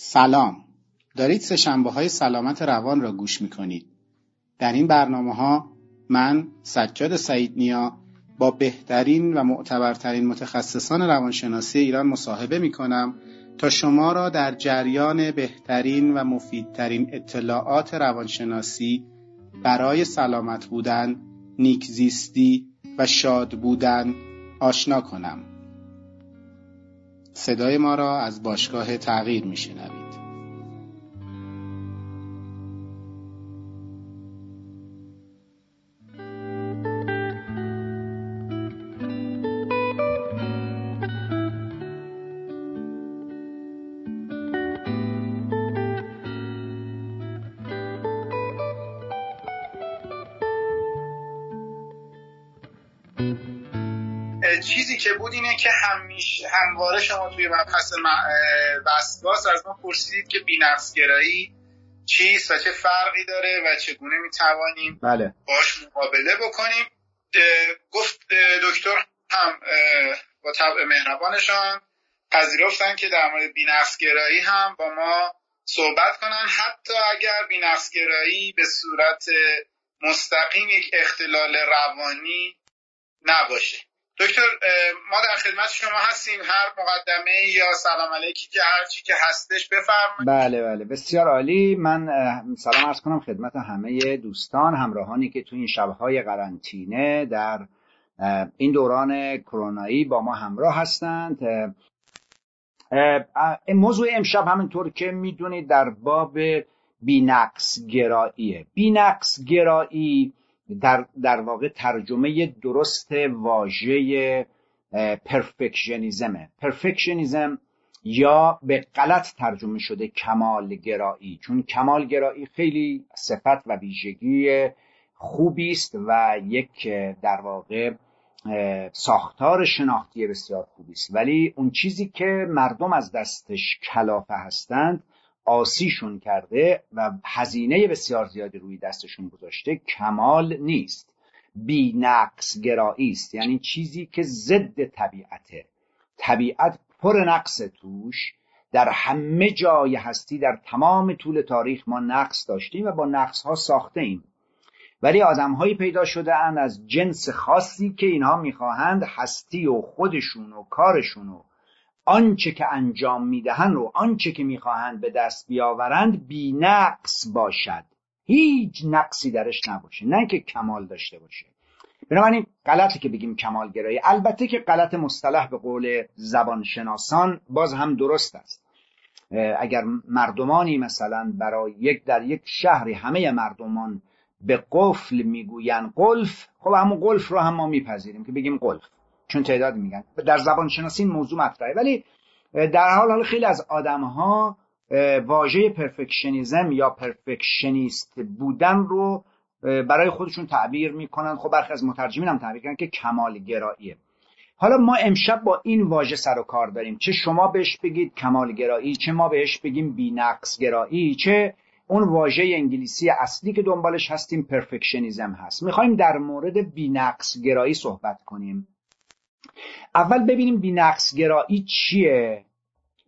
سلام دارید سهشنبه های سلامت روان را گوش می کنید. در این برنامه ها من سجاد سعید نیا با بهترین و معتبرترین متخصصان روانشناسی ایران مصاحبه می کنم تا شما را در جریان بهترین و مفیدترین اطلاعات روانشناسی برای سلامت بودن، نیکزیستی و شاد بودن آشنا کنم. صدای ما را از باشگاه تغییر میشنوید. که همیشه همواره شما توی مبحث وسواس از ما پرسیدید که بینفسگرایی چیست و چه فرقی داره و چگونه می‌توانیم بله. باش مقابله بکنیم. گفت دکتر هم با طبع مهربانشان پذیرفتن که در مورد بینفسگرایی هم با ما صحبت کنن. حتی اگر بینفسگرایی به صورت مستقیم یک اختلال روانی نباشه. دکتر ما در خدمت شما هستیم. هر مقدمه یا سلام علیکی که هر چی که هستش بفرمایید. بله بله. بسیار عالی. من سلام عرض کنم خدمت همه دوستان همراهانی که تو این شبهای قرنطینه در این دوران کرونایی با ما همراه هستند. موضوع امشب همینطور که می‌دونید در باب بینقص گراییه بینقص گرایی در, در واقع ترجمه درست واژه پرفکشنیزمه پرفکشنیزم یا به غلط ترجمه شده کمالگرایی چون کمالگرایی خیلی صفت و ویژگی خوبی است و یک در واقع ساختار شناختی بسیار خوبی است. ولی اون چیزی که مردم از دستش کلافه هستند آسیشون کرده و هزینه بسیار زیادی روی دستشون گذاشته کمال نیست. بی نقص گرایی است. یعنی چیزی که ضد طبیعته. طبیعت پر نقص توش. در همه جای هستی در تمام طول تاریخ ما نقص داشتیم و با نقص ها ساخته ایم ولی آدم هایی پیدا شده اند از جنس خاصی که اینها می‌خواهند هستی و خودشون و کارشون و آنچه که انجام می‌دهند و آنچه که می‌خواهند به دست بیاورند بی نقص باشد. هیچ نقصی درش نباشه نه که کمال داشته باشه. بنابراین غلطه که بگیم کمال گرایی البته که غلط مصطلح به قول زبانشناسان باز هم درست است. اگر مردمانی مثلا برای یک در یک شهری همه مردمان به قفل می‌گوین قلف خب همون قلف رو هم ما میپذیریم که بگیم قلف. چون تعداد میگن. در زبان شناسی این موضوع مطرحه. ولی در حال حال خیلی از آدم ها واژه perfectionism یا perfectionist بودن رو برای خودشون تعبیر می‌کنن. خب برخی از مترجمین هم تعبیر کردن که کمال گراییه. حالا ما امشب با این واژه سر و کار داریم. چه شما بهش بگید کمال گرایی چه ما بهش بگیم بینقص گرایی چه اون واژه انگلیسی اصلی که دنبالش هستیم perfectionism هست. می‌خوایم در مورد بینقص گرایی صحبت کنیم. اول ببینیم بینقص گرایی چیه.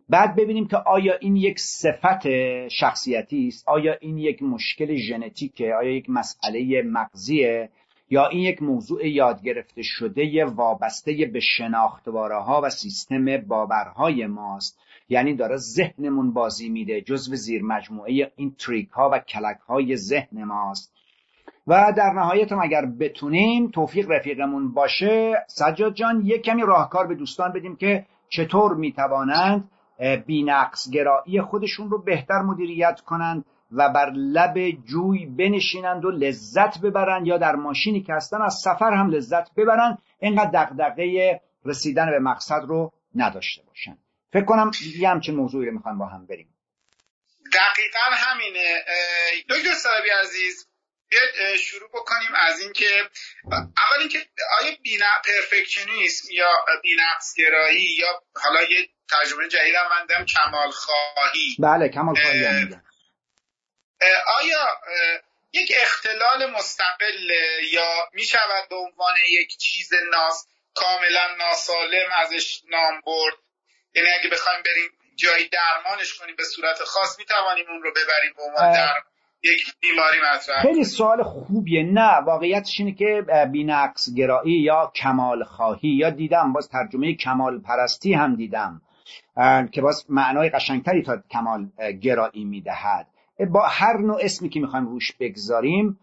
بعد ببینیم که آیا این یک صفت شخصیتی است آیا این یک مشکل ژنتیکه آیا یک مسئله مغزیه یا این یک موضوع یاد گرفته شده وابسته به شناختواره ها و سیستم باورهای ماست. یعنی داره ذهنمون بازی میده جزو زیر مجموعه این تریک ها و کلک های ذهن ماست. و در نهایت هم اگر بتونیم توفیق رفیقمون باشه سجاد جان یک کمی راهکار به دوستان بدیم که چطور می‌توانند بینقص گرایی خودشون رو بهتر مدیریت کنند و بر لب جوی بنشینند و لذت ببرند یا در ماشینی که هستن از سفر هم لذت ببرند. اینقدر دقدقه رسیدن به مقصد رو نداشته باشن. فکر کنم یه همچین موضوعی رو می‌خوایم با هم بریم. دقیقا همینه. دکتر سلبی عزیز بیاید شروع بکنیم از اینکه اول اینکه آیا بینا پرفکشنیسم یا بینقص گرایی یا حالا یه ترجمه جدید هم من کمال خواهی بله کمال خواهی آیا یک اختلال مستقل یا می شود به عنوان یک چیز ناس کاملا ناسالم ازش نام برد؟ یعنی اگه بخوایم بریم جایی درمانش کنیم به صورت خاص می‌توانیم اون رو ببریم به عنوان در یک بیماری مطرح خیلی سوال خوبیه. نه واقعیتش اینه که بینقص گرایی یا کمال خواهی یا دیدم باز ترجمه کمال پرستی هم دیدم که باز معنای قشنگتری تا کمال گرایی می‌دهد. با هر نوع اسمی که می‌خوایم روش بگذاریم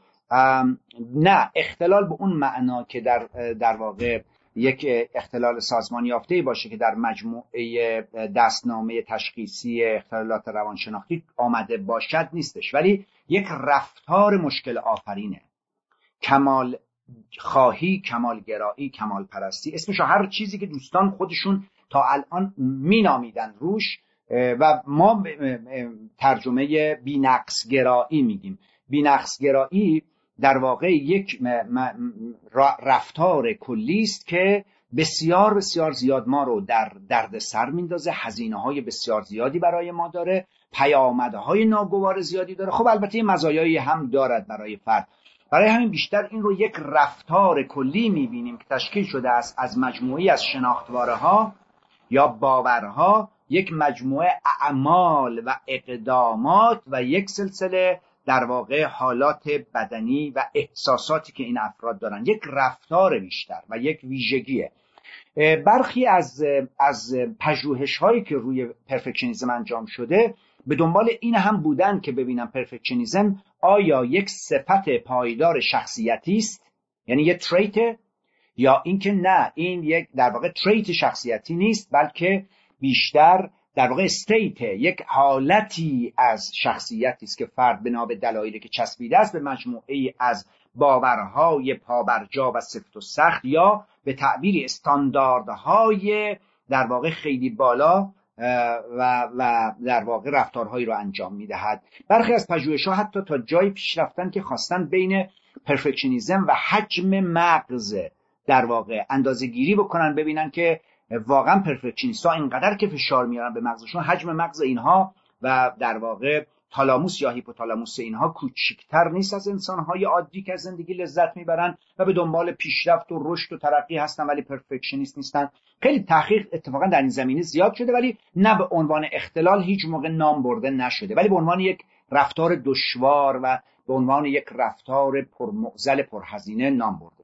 نه اختلال به اون معنا که در, در واقع یک اختلال سازمان یافته باشه که در مجموعه دستنامه تشخیصی اختلالات روانشناختی آمده باشد نیستش. ولی یک رفتار مشکل آفرینه. کمال خواهی کمال گرایی کمال پرستی اسمش هر چیزی که دوستان خودشون تا الان مینامیدن روش و ما ترجمه بینقص گرایی میگیم. بینقص گرایی در واقع یک رفتار کلی است که بسیار بسیار زیاد ما رو در درد سر میندازه هزینه های بسیار زیادی برای ما داره. پیامدهای ناگوار زیادی داره. خب البته مزایایی هم دارد برای فرد. برای همین بیشتر این رو یک رفتار کلی می‌بینیم که تشکیل شده است از مجموعی از شناختواره ها یا باورها یک مجموعه اعمال و اقدامات و یک سلسله در واقع حالات بدنی و احساساتی که این افراد دارن. یک رفتار بیشتر و یک ویژگیه. برخی از از پژوهش هایی که روی پرفکشنیزم انجام شده به دنبال این هم بودن که ببینم perfectionism آیا یک صفت پایدار شخصیتی است؟ یعنی یه trait یا اینکه نه این یک در واقع trait شخصیتی نیست بلکه بیشتر در واقع state یک حالتی از شخصیتی است که فرد بنا به دلایلی که چسبیده است به مجموعه از باورهای پابرجا و سفت و سخت یا به تعبیری استانداردهای در واقع خیلی بالا و, و در واقع رفتارهایی رو انجام می‌دهد. برخی از پژوهش ها حتی تا جایی پیش رفتن که خواستن بین پرفکشنیزم و حجم مغز در واقع اندازه گیری بکنن ببینن که واقعا ها اینقدر که فشار میارن به مغزشون حجم مغز اینها و در واقع تالاموس یا هیپوتالاموس اینها کوچکتر نیست از انسانهای عادی که از زندگی لذت می‌برن و به دنبال پیشرفت و رشد و ترقی هستن ولی پرفکشنیست نیستن. خیلی تحقیق اتفاقا در این زمینه زیاد شده ولی نه به عنوان اختلال هیچ موقع نام برده نشده ولی به عنوان یک رفتار دشوار و به عنوان یک رفتار پرمعزل پرهزینه نام برده.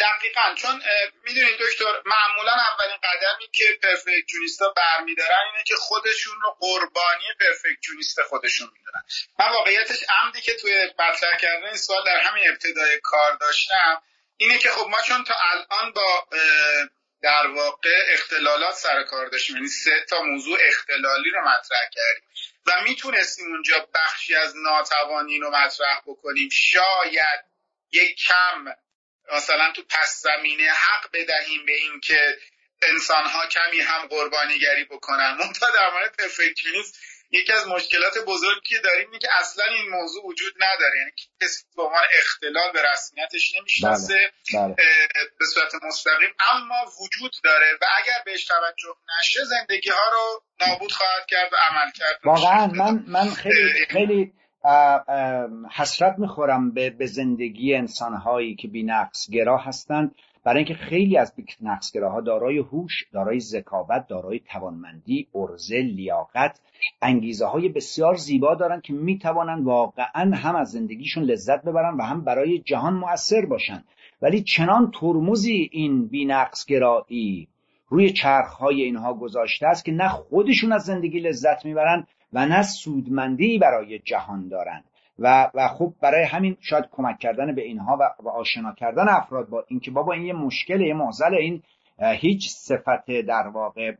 دقیقا چون می‌دونید دکتر معمولا اولین قدمی که پرفکچونیستا برمیدارن اینه که خودشون رو قربانی پرفکچونیست خودشون می‌دونن. من واقعیتش عمدی که توی مطرح کردن این سوال در همین ابتدای کار داشتم اینه که خب ما چون تا الان با در واقع اختلالات سر کار داشتیم یعنی سه تا موضوع اختلالی رو مطرح کردیم و می‌تونستیم اونجا بخشی از ناتوانی رو مطرح بکنیم شاید یک کم مثلا تو پس زمینه حق بدهیم به این که انسان ها کمی هم قربانیگری بکنن. منتها در مورد پرفکشنیسم یکی از مشکلات بزرگی که داریم اینه که اصلا این موضوع وجود نداره. یعنی کسی به عنوان اختلال به رسمیتش نمی‌شناسه بله، بله. به صورت مستقیم اما وجود داره و اگر بهش توجه نشه زندگی ها رو نابود خواهد کرد و عمل کرد. واقعا من من خیلی خیلی حسرت می‌خورم به, به زندگی انسانهایی که بی نقص گرا هستند برای اینکه خیلی از بی نقص گراها دارای هوش دارای ذکاوت دارای توانمندی ارزه لیاقت انگیزه های بسیار زیبا دارند که می‌توانند واقعا هم از زندگیشون لذت ببرن و هم برای جهان مؤثر باشند ولی چنان ترمزی این بی نقص گرایی روی چرخهای اینها گذاشته است که نه خودشون از زندگی لذت می‌برند و نه سودمندی برای جهان دارند. و و خب برای همین شاید کمک کردن به اینها و, آشنا کردن افراد با اینکه بابا این یه مشکل یه معضل این هیچ صفت در واقع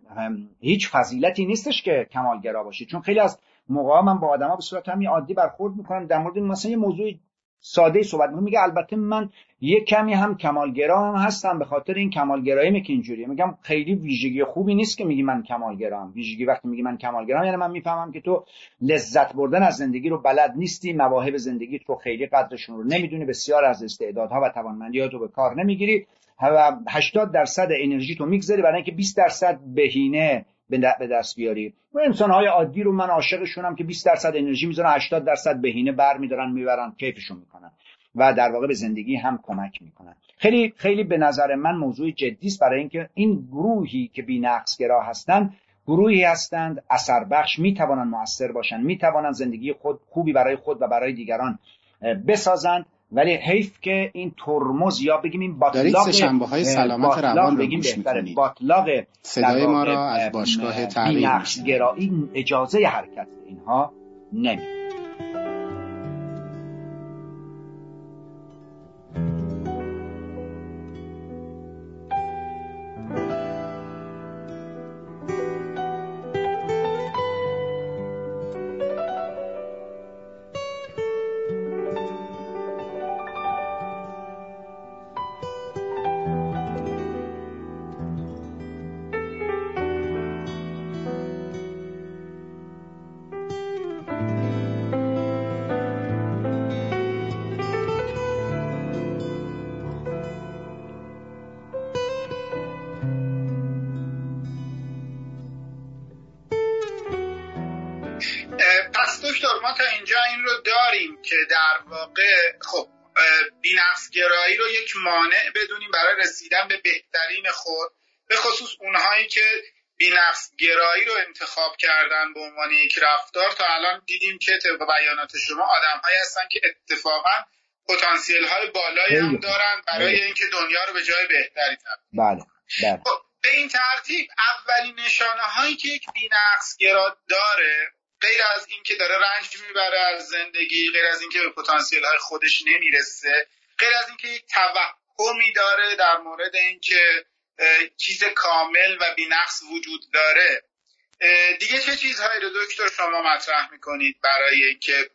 هیچ فضیلتی نیستش که کمالگرا باشه. چون خیلی از موقع من با آدما به صورت همین عادی برخورد می‌کنم در مورد مثلا یه موضوع ساده صحبت میگه البته من یه کمی هم کمالگرا هم هستم به خاطر این کمالگرایی که اینجوریه. میگم خیلی ویژگی خوبی نیست که میگی من کمالگرام. ویژگی وقتی میگی من کمالگرام یعنی من می‌فهمم که تو لذت بردن از زندگی رو بلد نیستی مواهب زندگی تو خیلی قدرشون رو نمی‌دونی بسیار از استعدادها و توانمندیات رو به کار نمی‌گیری و 80 درصد انرژی تو می‌گذاری برای اینکه 20 درصد بهینه به دست بیاری. و انسان های عادی رو من عاشقشونم که 20 درصد انرژی می‌ذارن 80 درصد بهینه بر میدارن می‌برن کیفشون می‌کنن. و در واقع به زندگی هم کمک می‌کنن. خیلی خیلی به نظر من موضوع جدی است برای اینکه این گروهی که بی نقص گرا هستن گروهی هستند اثر بخش می توانند موثر باشند می زندگی خود خوبی برای خود و برای دیگران بسازند. ولی حیف که این ترمز یا بگیم این باطلاق شنبه های سلامت روان رو گوش می‌کنید. باطلاق صدای ما را از باشگاه تغییر گرایی اجازه حرکت اینها نمی کردن به عنوان یک رفتار تا الان دیدیم که طبق بیانات شما آدم هایی هستن که اتفاقا پتانسیل های بالایی هم دارن برای اینکه دنیا رو به جای بهتری تبدیل بله. بله. خب، به این ترتیب اولین نشانه هایی که یک بینقص گرا داره غیر از اینکه داره رنج می‌بره از زندگی غیر از اینکه به پتانسیل های خودش نمی‌رسه غیر از اینکه یک توهمی داره در مورد اینکه چیز کامل و بینقص وجود داره دیگه چه چیزهایی رو دکتر شما مطرح می‌کنید برای اینکه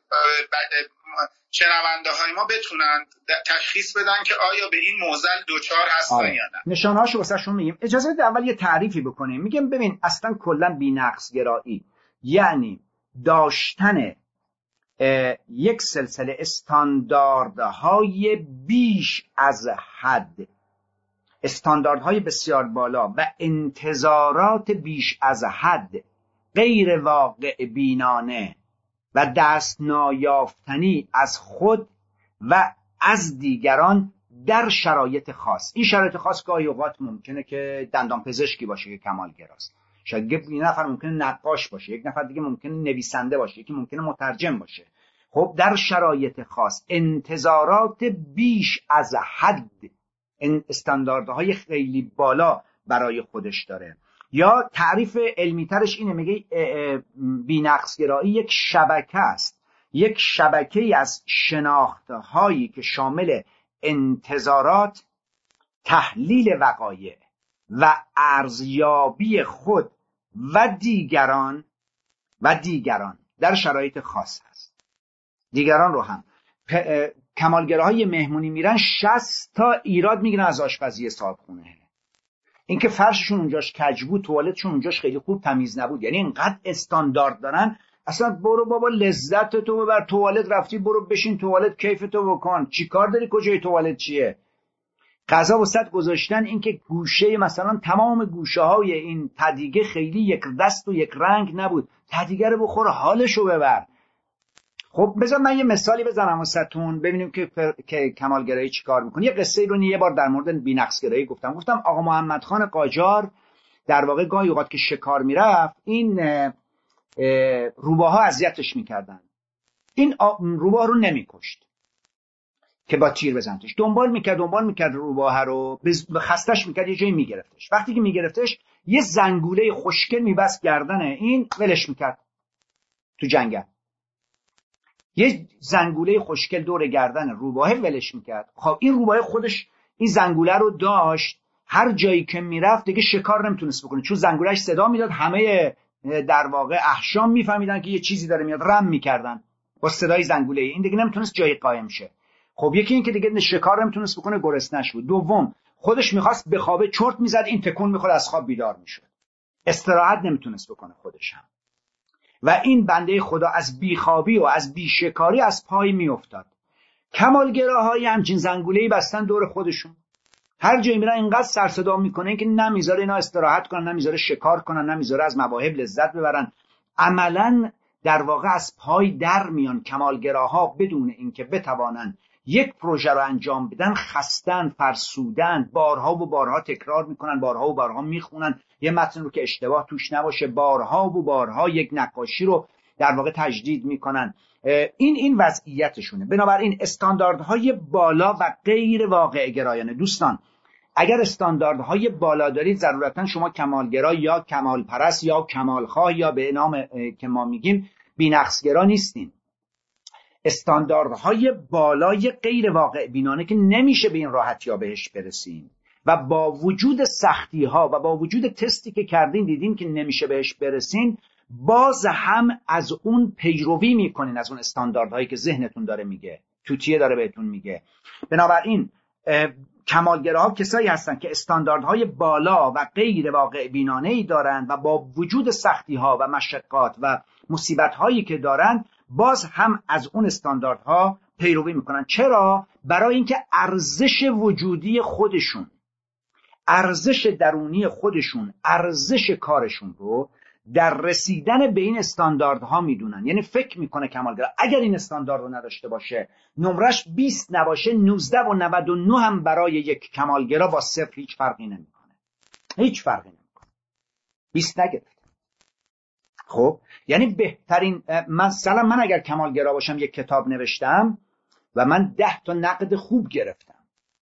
شنونده های ما بتونن تشخیص بدن که آیا به این موزل دوچار هستن آره. یا نه؟ نشانه هاشو واسه میگیم. اجازه بده اول یه تعریفی بکنیم. میگم ببین اصلا کلا بینقص گرایی یعنی داشتن یک سلسله استانداردهای بیش از حد استانداردهای بسیار بالا و انتظارات بیش از حد غیر واقع بینانه و دست نایافتنی از خود و از دیگران در شرایط خاص. این شرایط خاص گاهی اوقات ممکنه که دندان پزشکی باشه که کمالگراست شاید یه نفر ممکنه نقاش باشه یک نفر دیگه ممکنه نویسنده باشه یکی ممکنه مترجم باشه. خب در شرایط خاص انتظارات بیش از حد استانداردهای خیلی بالا برای خودش داره. یا تعریف علمیترش اینه میگه بینقصگرایی یک شبکه است. یک شبکه از شناختهایی که شامل انتظارات تحلیل وقایع و ارزیابی خود و دیگران و دیگران در شرایط خاص هست دیگران رو هم. کمالگراهای مهمونی میرن 60 تا ایراد می‌گیرن از آشپزی صاحب اینکه فرششون اونجاش کج بود توالتشون اونجاش خیلی خوب تمیز نبود. یعنی اینقدر استاندارد دارن. اصلا برو بابا لذت تو ببر توالت رفتی برو بشین توالت کیف تو بکن. چیکار داری؟ کجای توالت چیه؟ غذا وسط گذاشتن اینکه گوشه مثلا تمام گوشه های این تدیگه خیلی یک دست و یک رنگ نبود. تدیگه رو بخور حالشو ببر. خب بذار من یه مثالی بزنم واسهتون ببینیم که که کمالگرایی چیکار می‌کنه. یه قصه رو یه بار در مورد بینقصگرایی گفتم. گفتم آقا محمد خان قاجار در واقع گاهی اوقات که شکار می‌رفت این روباها اذیتش می‌کردن. این روباه رو نمیکشت که با تیر بزنتش. دنبال می‌کرد دنبال می‌کرد روباه رو به خستش می‌کرد یه جایی میگرفتش. وقتی که میگرفتش یه زنگوله خوشگل میبست گردن این ولش می‌کرد تو جنگل. یه زنگوله خوشگل دور گردن روباه ولش می‌کرد. خب این روباه خودش این زنگوله رو داشت هر جایی که می‌رفت دیگه شکار نمی‌تونست بکنه. چون زنگولهش صدا می‌داد همه در واقع احشام میفهمیدن که یه چیزی داره میاد رم می‌کردن با صدای زنگوله این دیگه نمی‌تونست جایی قایم شه. خب یکی این که دیگه شکار نمی‌تونست بکنه گرسنش بود. دوم خودش می‌خواست بخوابه چرت می‌زد این تکون می‌خورد از خواب بیدار می‌شد. استراحت نمی‌تونست بکنه خودش هم. و این بنده خدا از بیخوابی و از بیشکاری از پای میافتاد. کمالگراهایی همچین زنگولهی بستن دور خودشون. هر جایی میرن اینقدر سر صدا می‌کنه که نمی‌ذاره اینا استراحت کنن نمی‌ذاره شکار کنن نمی‌ذاره از مواهب لذت ببرن. عملا در واقع از پای در میان کمالگراها بدون اینکه بتوانن یک پروژه رو انجام بدن خستن فرسودن بارها و بارها تکرار می‌کنن بارها و بارها می‌خونن. یه متن رو که اشتباه توش نباشه بارها و بارها یک نقاشی رو در واقع تجدید می‌کنن. این این وضعیتشونه. بنابراین استانداردهای بالا و غیر واقع گرایانه. دوستان اگر استانداردهای بالا دارید ضرورتا شما کمالگرا یا کمال پرست یا کمالخواه یا به نام که ما میگیم بینقصگرا نیستین. استانداردهای بالای غیر واقع بینانه که نمیشه به این راحتی ها بهش برسیم. و با وجود سختی ها و با وجود تستی که کردین دیدین که نمیشه بهش برسین باز هم از اون پیروی می‌کنین از اون استانداردهایی که ذهنتون داره میگه توتیه داره بهتون میگه. بنابراین کمالگراها کسایی هستند که استانداردهای بالا و غیر واقع بینانه ای دارند و با وجود سختی ها و مشقات و مصیبت هایی که دارند باز هم از اون استانداردها پیروی می‌کنن. چرا؟ برای اینکه ارزش وجودی خودشون ارزش درونی خودشون ارزش کارشون رو در رسیدن به این استانداردها می‌دونن. یعنی فکر می‌کنه کمالگرا. اگر این استاندارد رو نداشته باشه نمرش 20 نباشه 19 و 99 هم برای یک کمالگرا با صفر هیچ فرقی نمی‌کنه. هیچ فرقی نمی‌کنه. 20 نگرفت خب؟ یعنی بهترین مثلا من اگر کمالگرا باشم یک کتاب نوشتم و من ده تا نقد خوب گرفتم.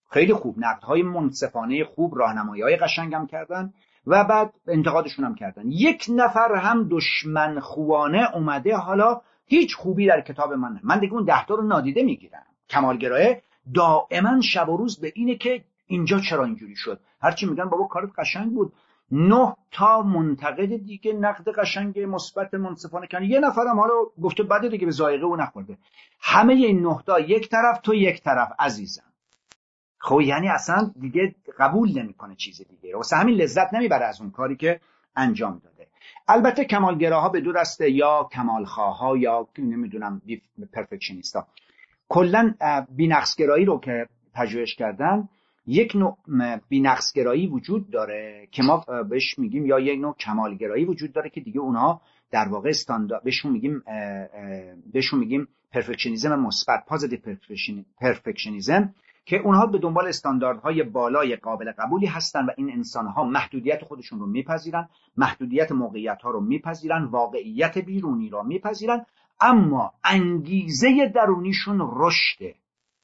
خیلی خوب. نقدهای منصفانه خوب راهنمایی های قشنگم کردن و بعد انتقادشون هم کردن. یک نفر هم دشمن خوانه اومده حالا هیچ خوبی در کتاب من نه. من دیگه اون ده رو نادیده می‌گیرم. کمالگرایه دائما شب و روز به اینه که اینجا چرا اینجوری شد. هرچی میگن بابا کارت قشنگ بود. نه تا منتقد دیگه نقد قشنگ مثبت منصفانه کردن. یه نفرم حالا گفته بده دیگه به زایقه او نخورده. همه این نه تا یک طرف تو یک طرف عزیزم. خب یعنی اصلا دیگه قبول نمی‌کنه چیز دیگه واسه همین لذت نمی‌بره از اون کاری که انجام داده. البته کمالگراها به دو دسته یا کمالخواه یا نمی‌دونم پرفکشنیستا کلا بینقصگرایی رو که پژوهش کردن یک نوع بینقصگرایی وجود داره که ما بهش میگیم یا یک نوع کمالگرایی وجود داره که دیگه اونها در واقع استاندارد بهشون میگیم بهشون میگیم perfectionism مثبت positive perfectionism که اونها به دنبال استانداردهای بالای قابل قبولی هستند و این انسانها محدودیت خودشون رو میپذیرن محدودیت موقعیت ها رو میپذیرن واقعیت بیرونی رو میپذیرن اما انگیزه درونیشون رشده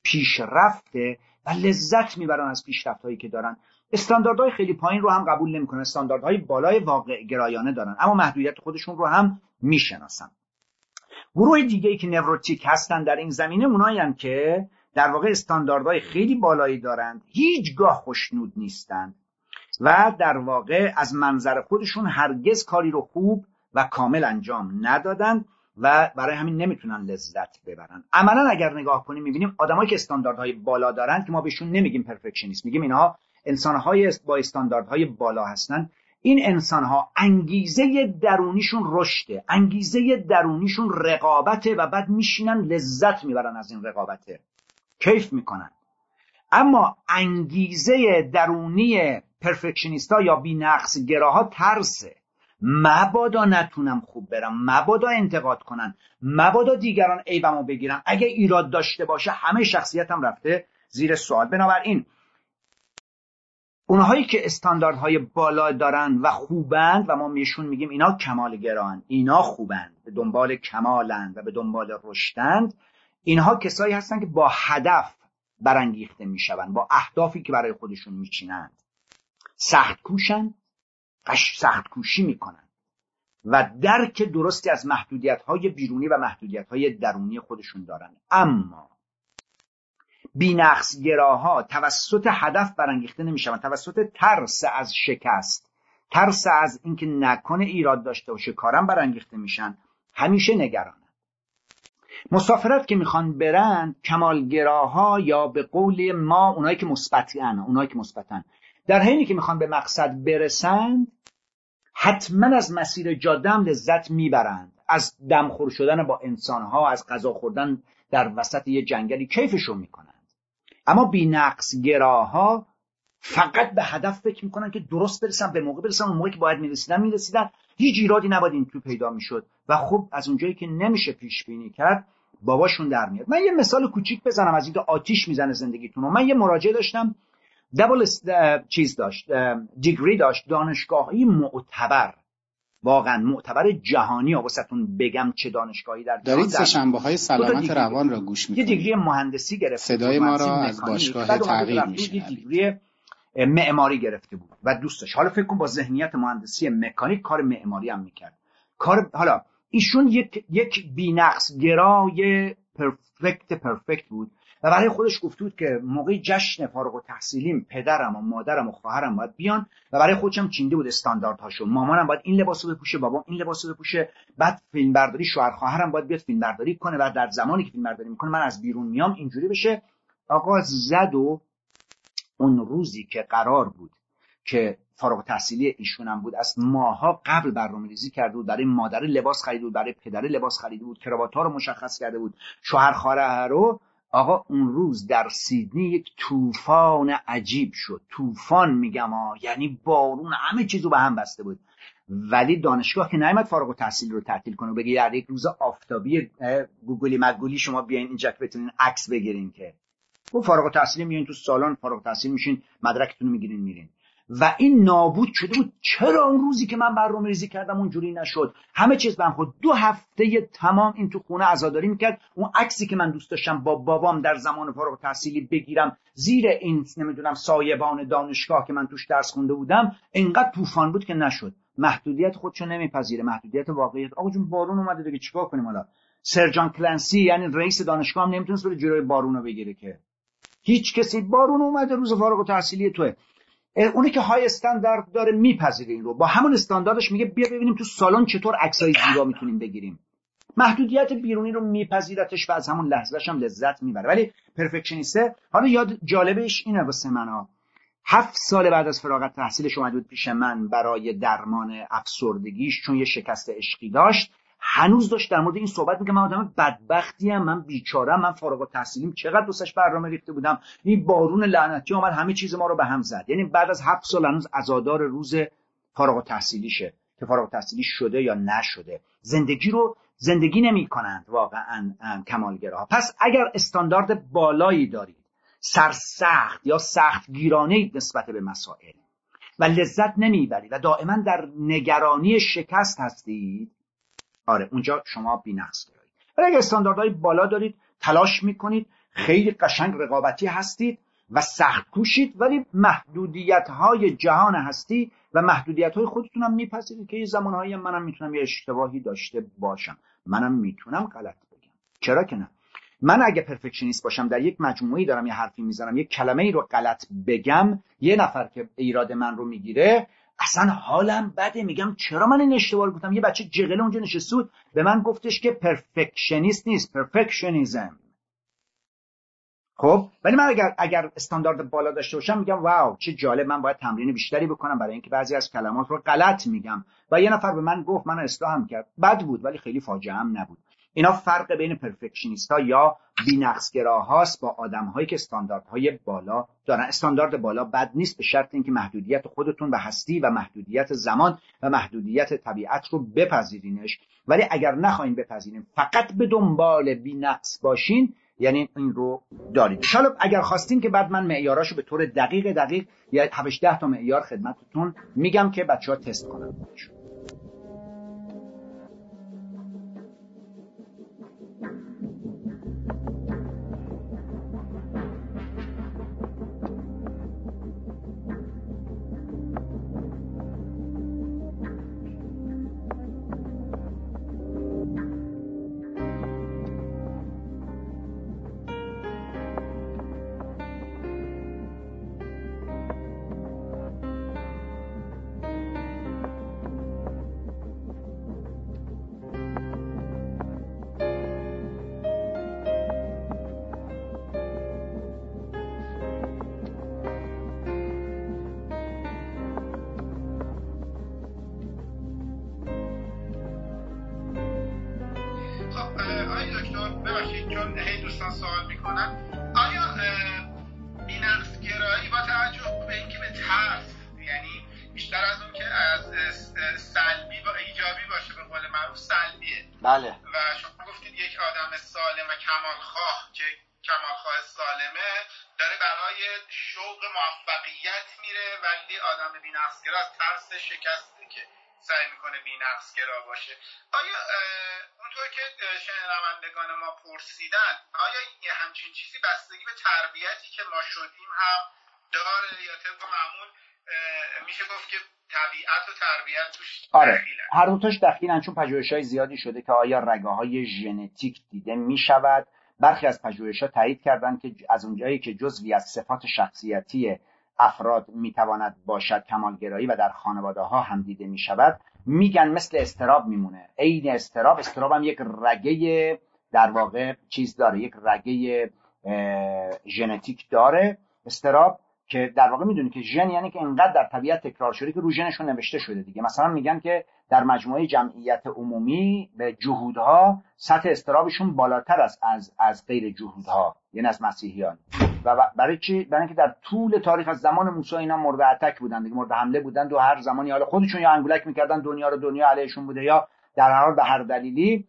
پیشرفته و لذت می‌برن از پیشرفت هایی که دارن. استانداردهای خیلی پایین رو هم قبول نمی‌کنن. استانداردهای بالای واقع گرایانه دارن. اما محدودیت خودشون رو هم می‌شناسن. گروه دیگه ای که نوروتیک هستن در این زمینه اونایی که در واقع استانداردهای خیلی بالایی دارند هیچگاه خوشنود نیستند و در واقع از منظر خودشون هرگز کاری رو خوب و کامل انجام ندادن. و برای همین نمی‌تونن لذت ببرن. عملا اگر نگاه کنیم می‌بینیم آدمایی که استانداردهای بالا دارن که ما بهشون نمیگیم پرفکشنیست میگیم اینها انسانهای با استانداردهای بالا هستن. این انسانها انگیزه درونیشون رشده انگیزه درونیشون رقابته و بعد میشینن لذت می‌برن از این رقابته. کیف می‌کنن. اما انگیزه درونی پرفکشنیستا یا بینقص گراها ترسه. مبادا نتونم خوب برم مبادا انتقاد کنن مبادا دیگران عیبمو بگیرن. اگه ایراد داشته باشه همه شخصیتم رفته زیر سوال. بنابراین اونهایی که استانداردهای بالا دارن و خوبند و ما میشون میگیم اینا کمال گران اینا خوبند به دنبال کمالند و به دنبال رشدند اینها کسایی هستن که با هدف برانگیخته می‌شوند با اهدافی که برای خودشون میچینند. سخت کوشن سخت کوشی می‌کنن و درک درستی از محدودیت های بیرونی و محدودیت های درونی خودشون دارن. اما بینقص گراها توسط هدف برانگیخته نمی‌شوند. توسط ترس از شکست ترس از اینکه نکنه ایراد داشته باشه کارم برانگیخته میشن همیشه نگران مسافرت که می‌خوان برن کمالگراها یا به قول ما اونایی که مثبتن اونایی که مثبتن. در حینی که می‌خوان به مقصد برسند حتما از مسیر جادم لذت می‌برند. از دمخور شدن با انسانها از غذا خوردن در وسط یه جنگلی کیفشون می‌کنند. اما بینقص گراها فقط به هدف فکر می‌کنن که درست برسن به موقع برسن اون موقعی که باید می‌رسیدن می‌رسیدن. هیچ ایرادی نباید این تو پیدا می‌شد و خب از اونجایی که نمیشه پیش بینی کرد باباشون در میاد. من یه مثال کوچیک بزنم از اینکه آتیش می‌زنه زندگیتون من یه مراجعه داشتم دبل چیز داشت دیگری داشت دانشگاهی معتبر. واقعا معتبر جهانی واسهتون بگم چه دانشگاهی در دارید سه شنبه های سلامت روان را گوش می‌کنید. یه دیگری مهندسی گرفت صدای ما را از باشگاه تغییر میشنوید. دیگری معماری گرفته بود. و دوستش حالا فکر کن با ذهنیت مهندسی مکانیک کار معماری هم می‌کرد. کار حالا ایشون یک یک بینقص گرای پرفکت پرفکت بود. و برای خودش گفته بود که موقع جشن فارغ و تحصیلیم پدرم و مادرم و خواهرم باید بیان و برای خودشم چینده بود استانداردهاشو مامانم باید این لباسو بپوشه بابام این لباسو بپوشه بعد فیلم برداری شوهر خواهرم باید بیاد فیلم برداری کنه و در زمانی که فیلم برداری می‌کنه من از بیرون میام اینجوری بشه. آقا زد و اون روزی که قرار بود که فارغ تحصیلی ایشونم بود از ماها قبل برنامه ریزی کرده بود برای مادر لباس خریده بود برای پدر لباس خریده بود کراوات ها رو مشخص کرده بود شوهر خواهر رو آقا اون روز در سیدنی یک طوفان عجیب شد. طوفان میگم ها یعنی بارون همه چیزو به هم بسته بود. ولی دانشگاه که نیامد فارغ و تحصیل رو تعطیل کنه و بگی در یک روز آفتابی گوگلی مگولی شما بیاین اینجا بتونین عکس بگیرین که. گفت فارغ التحصیلی میین تو سالن فارغ التحصیل میشین مدرکتون رو می‌گیرین میرین. و این نابود شده بود. چرا اون روزی که من برنامه ریزی کردم اونجوری نشد؟ همه چیز من خود دو هفته تمام این تو خونه عزاداری می‌کرد. اون عکسی که من دوست داشتم با بابام در زمان فارغ تحصیلی بگیرم زیر این نمی‌دونم سایبان دانشگاه که من توش درس خونده بودم انقدر طوفان بود که نشد. محدودیت خودشو نمیپذیره. محدودیت واقعیت. آقا جون بارون اومده دیگه. چیکار کنیم حالا؟ سرجان کلنسی یعنی رئیس دانشگاه هم نمی‌تونست بره جلوی بارون بگیره که. هیچ کسی. بارون اومده روز فارغ التحصیلی توه. اونی که های استاندارد داره میپذیره این رو. با همون استانداردش میگه بیا ببینیم تو سالن چطور عکسای زیبا می‌تونیم بگیریم. محدودیت بیرونی رو میپذیرتش و از همون لحظهش هم لذت می‌بره. ولی پرفکشنیسته حالا یاد جالبش اینه واسه من هفت سال بعد از فراغت تحصیلش اومد بود پیش من برای درمان افسردگیش چون یه شکست عشقی داشت. هنوز داشت در مورد این صحبت میگه من آدم بدبختی هم من بیچارم من فارغ التحصیلیم. چقدر دوستش برنامه ریخته بودم. این بارون لعنتی اومد همه چیز ما رو به هم زد. یعنی بعد از هفت سال هنوز عزادار روز فارغ التحصیلیشه که فارغ التحصیلی شده یا نشده. زندگی رو زندگی نمی کنند واقعا کمالگراها. پس اگر استاندارد بالایی دارید سرسخت یا سخت گیرانه نسبت به مسائل و لذت نمی‌برید و دائما در نگرانی شکست هستید آره اونجا شما بی‌نقص دارید. ولی اگه استانداردهای بالا دارید تلاش می‌کنید خیلی قشنگ رقابتی هستید و سخت کوشید ولی محدودیت های جهان هستی و محدودیت های خودتون میپذیرید که یه زمانهایی منم می‌تونم یه اشتباهی داشته باشم. منم می‌تونم غلط بگم. چرا که نه؟ من اگه پرفکشنیست باشم در یک مجموعی دارم یه حرفی می‌زنم یک کلمه ای رو غلط بگم یه نفر که ایراد من رو می‌گیره اصلا حالم بده. میگم چرا من این اشتباه رو گفتم؟ یه بچه جغل اونجا نشسته بود به من گفتش که پرفکشنیست نیست پرفکشنیزم خب ولی من اگر اگر استاندارد بالا داشته باشم میگم واو چه جالب من باید تمرین بیشتری بکنم برای اینکه بعضی از کلمات رو غلط میگم. و یه نفر به من گفت من اصلاحم کرد. بد بود ولی خیلی فاجعه هم نبود. اینا فرق بین پرفکشنیست ها یا هاست با آدم هایی که استانداردهای بالا دارن. استاندارد بالا بد نیست به شرط اینکه محدودیت خودتون و هستی و محدودیت زمان و محدودیت طبیعت رو بپذیرینش. ولی اگر نخواهیم بپذیریم فقط به دنبال بینقص باشین یعنی این رو دارید. حالا اگر خواستین که بعد من معیاراشو به طور دقیق دقیق یا 7 تا معیار خدمتتون میگم که بچه تست کنن. شکسته که سعی می‌کنه بینقصگرا باشه. آیا اونطور که شنوندگان ما پرسیدن آیا یه همچین چیزی بستگی به تربیتی که ما شدیم هم داره یا طبق معمول میشه گفت که طبیعت و تربیت توش آره هر دوتاش دخیلن چون پژوهش های زیادی شده که آیا رگه های ژنتیک دیده می‌شود؟ برخی از پژوهش‌ها تایید کردند که از اونجایی که جزوی از صفات شخصیتی افراد می‌تواند باشد کمالگرایی و در خانواده ها هم دیده می شود میگن مثل استراب میمونه. عین استراب استراب هم یک رگه در واقع چیز داره یک رگه ژنتیک داره. استراب که در واقع می‌دونی که ژن یعنی که انقدر در طبیعت تکرار شده که رو ژنشون نوشته شده دیگه. مثلا میگن که در مجموعه جمعیت عمومی به جهودها سطح استرابشون بالاتر است از از غیر جهودها یعنی از مسیحیان. و برای چی؟ برای اینکه در طول تاریخ از زمان موسی اینا مورد اتک بودن دیگه مورد حمله بودن. و هر زمانی حالا خودشون یا انگولک می‌کردن دنیا رو دنیا علیهشون بوده یا در هر به هر دلیلی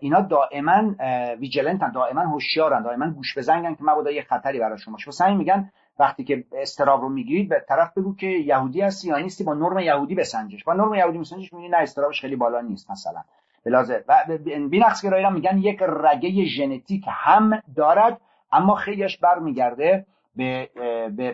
اینا دائما ویجلنتن دائما هوشیارن دائما گوش بزنگن که مبادا یه خطری براشون باشه واسه میگن وقتی که استراب رو می‌گیرید به طرف بگو که یهودی هستی یا نیستی با نرم یهودی بسنجش. با نرم یهودی میسنجش می‌بینی نه استرابش خیلی بالا نیست مثلا. بلازه و بینقص گرایی میگن یک رگه ژنتیک هم دارد اما خیلیش برمیگرده به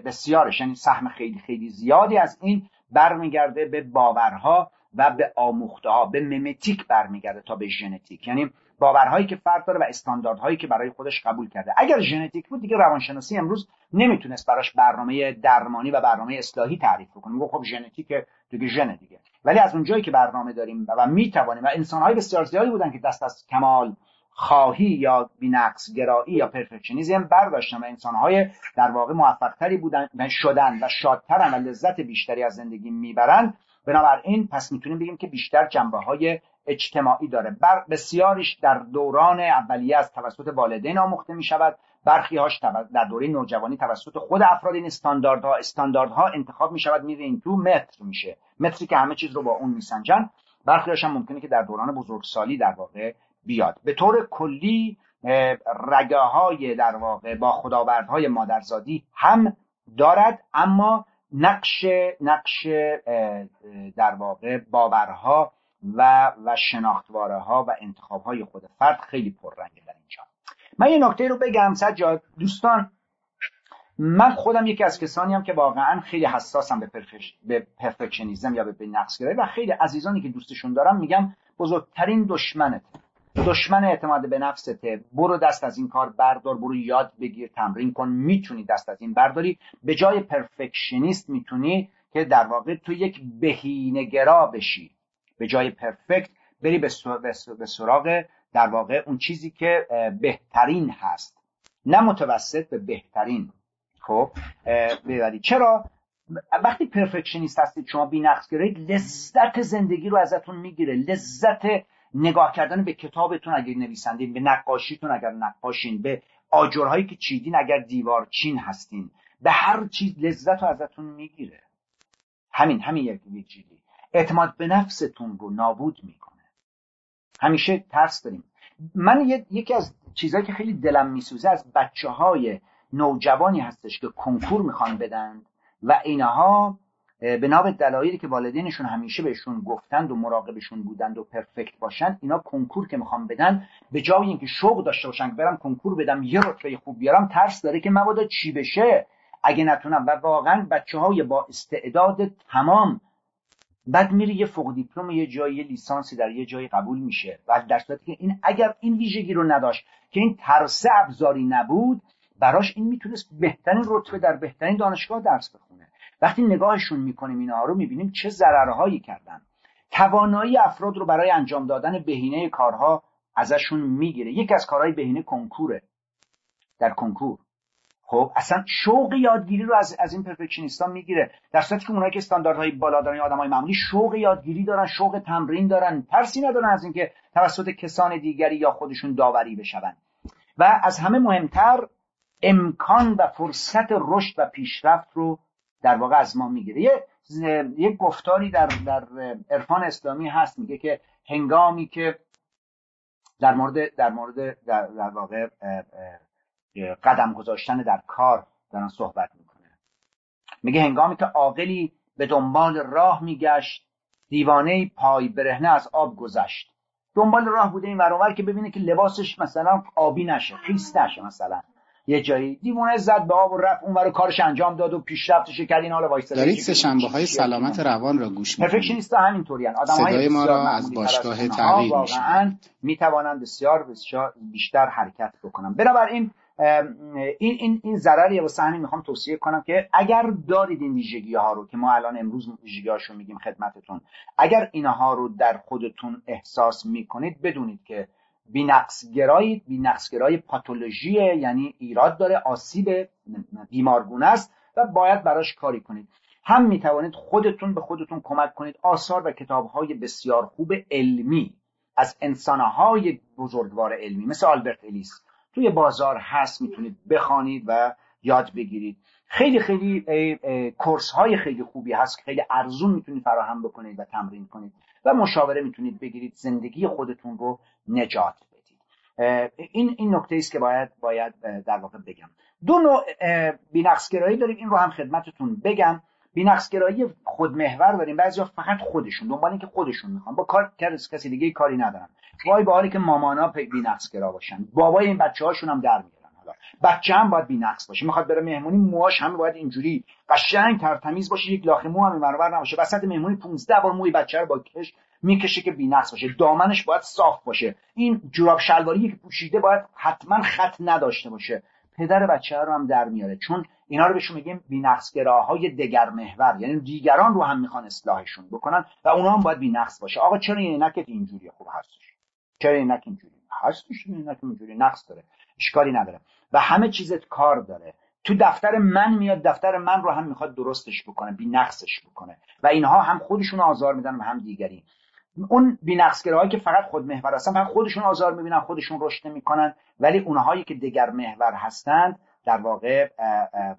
بسیارش یعنی سهم خیلی خیلی زیادی از این برمیگرده به باورها و به آموخته ها به ممتیک برمیگرده تا به ژنتیک. یعنی باورهایی که فرق داره و استانداردهایی که برای خودش قبول کرده. اگر ژنتیک بود دیگه روانشناسی امروز نمی‌تونست براش برنامه درمانی و برنامه اصلاحی تعریف کنه میگه خب ژنتیک دیگه ژن دیگه. ولی از اونجایی که برنامه داریم و می‌توانیم و انسانهای بسیار زیادی بودن که دست از کمال خواهی یا بینقص گرایی یا پرفکشنیزم برداشتن و انسانهای در واقع موفقتری بودن شدن و شادترن و لذت بیشتری از زندگی می‌برن. بنابراین پس می‌تونیم بگیم که بیشتر جنبه های اجتماعی داره. بر بسیاریش در دوران اولیه از توسط والدین آموخته می شود برخی هاش در دوره نوجوانی توسط خود افراد این استانداردها استانداردها انتخاب می شود میره این تو متر میشه. متری که همه چیز رو با اون میسنجن. برخی هم ممکنه که در دوران بزرگسالی در واقع بیاد. به طور کلی رگه های در واقع با خداوردهای مادرزادی هم دارد اما نقش نقش در واقع باورها و و شناختواره ها و انتخاب های خود فرد خیلی پررنگه در اینجا. من یه نکته رو بگم سجاد. دوستان من خودم یکی از کسانی هم که واقعا خیلی حساسم به, به پرفکشنیزم یا به نقص و خیلی عزیزانی که دوستشون دارم میگم بزرگترین دشمنت. دشمن اعتماد به نفسته برو دست از این کار بردار برو یاد بگیر تمرین کن می‌تونی دست از این برداری. به جای پرفکشنیست می‌تونی که در واقع تو یک بهینهگرا بشی. به جای پرفکت بری به سراغ در واقع اون چیزی که بهترین هست. نه متوسط به بهترین. خب ببرید چرا؟ وقتی پرفکشنیست هستید شما بی لذت زندگی رو ازتون می‌گیره. لذت نگاه کردن به کتابتون اگر نویسندین به نقاشیتون اگر نقاشین به آجرهایی که چیدین اگر دیوار چین هستین. به هر چیز لذت رو ازتون می‌گیره. همین همین یک چیزی اعتماد به نفستون رو نابود می‌کنه. همیشه ترس داریم. من یکی از چیزهایی که خیلی دلم میسوزه از بچه های نوجوانی هستش که کنکور می‌خوان بدن و اینها به نام دلایلی که والدینشون همیشه بهشون گفتند و مراقبشون بودند و پرفکت باشن اینا کنکور که می‌خوام بدن به جای اینکه شوق داشته باشن برم کنکور بدم یه رتبه خوب بیارم ترس داره که مبادا چی بشه؟ اگه نتونم. و واقعا بچه های با استعداد تمام بعد میره یه فوق دیپلم یه جایی لیسانسی در یه جایی قبول میشه. و در صورتی که این اگر این ویژگی رو نداشت که این ترسه ابزاری نبود براش این می‌تونست بهترین رتبه در بهترین دانشگاه درس بخونه. وقتی نگاهشون می‌کنیم اینها رو می‌بینیم چه ضررهایی کردن. توانایی افراد رو برای انجام دادن بهینه کارها ازشون می‌گیره. یکی از کارهای بهینه کنکوره. در کنکور. خب اصلا شوق یادگیری رو از, از این پرفکشنیستا می‌گیره. در صورتی که اونایی که استانداردهای بالا دارن آدمای معمولی شوق یادگیری دارن شوق تمرین دارن. ترسی ندارن از اینکه توسط کسان دیگری یا خودشون داوری بشون. و از همه مهمتر امکان و فرصت رشد و پیشرفت رو در واقع از ما می‌گیره. یه یک گفتاری در در عرفان اسلامی هست میگه که هنگامی که در مورد در مورد در, در واقع قدم گذاشتن در کار دارن صحبت می‌کنه. میگه هنگامی که عاقلی به دنبال راه میگشت دیوانه پای برهنه از آب گذشت. دنبال راه بوده این ورانور که ببینه که لباسش مثلا آبی نشه خیس نشه مثلا. یه جایی دیوانه زد به آب و رفت اون برای کارش انجام داد و پیشرفتش کرد این حالا وایس دارید سه شنبه های سلامت روان را گوش می‌کنید پرفکشنیست همینطوری آدم صدای ما را از باشگاه تغییر واقعا می‌توانند بسیار بسیار بیشتر حرکت بکنن بنابراین این این این ضرری واسه همین می‌خوام توصیه کنم که اگر دارید این ویژگی ها رو که ما الان امروز ویژگی هاشو میگیم خدمتتون اگر اینها رو در خودتون احساس می‌کنید بدونید که بینقص گرایی بینقص گرایی پاتولوژی یعنی ایراد داره آسیب بیمارگونه است و باید براش کاری کنید. هم می‌توانید خودتون به خودتون کمک کنید. آثار و کتابهای بسیار خوب علمی از انسانهای بزرگوار علمی مثل آلبرت الیس توی بازار هست می‌تونید بخوانید و یاد بگیرید. خیلی خیلی کورس های خیلی خوبی هست که خیلی ارزون می‌تونید فراهم بکنید و تمرین کنید و مشاوره می‌تونید بگیرید. زندگی خودتون رو نجات بدید این این نکته است که باید باید در واقع بگم. دو نوع بینقصگرایی داریم. این رو هم خدمتتون بگم. بینقصگرایی خودمحور داریم. بعضیا فقط خودشون دنبال اینکه خودشون می‌خوان. با کار کسی دیگه کاری ندارن. وای به حالی که مامانا بینقصگرا باشن. بابای این بچه هاشون هم در حالا. بچه هم باید بینقص باشه. می‌خواد بره مهمونی موهاش همه باید اینجوری قشنگ ترتمیز باشه. یک لاخه مو هم برابر نباشه. وسط مهمونی 15 بار موی بچه رو با کش می‌کشه که بینقص باشه. دامنش باید صاف باشه. این جوراب شلواری که پوشیده باید حتما خط نداشته باشه. پدر بچه رو هم در میاره. چون اینا رو بهشون میگیم بی‌نقصگراهای دگر محور. یعنی دیگران رو هم می‌خوان اصلاحشون بکنن و اونا هم باید بی‌نقص باشه. آقا چرا این عینکت اینجوریه؟ خوب هستش. چرا عینک اینجوری هستش عینک اینجوری نقص داره. اشکالی نداره. و همه چیزت کار داره. تو دفتر من میاد دفتر من رو هم می‌خواد درستش بکنه بی نقصش بکنه. و اینها هم خودشون آزار میدن و هم دیگری. اون بی‌نقصگراهایی که فقط خود محور هستن فقط خودشون آزار می‌بینن خودشون رشد نمی‌کنن. ولی اونهایی که دگر محور هستند در واقع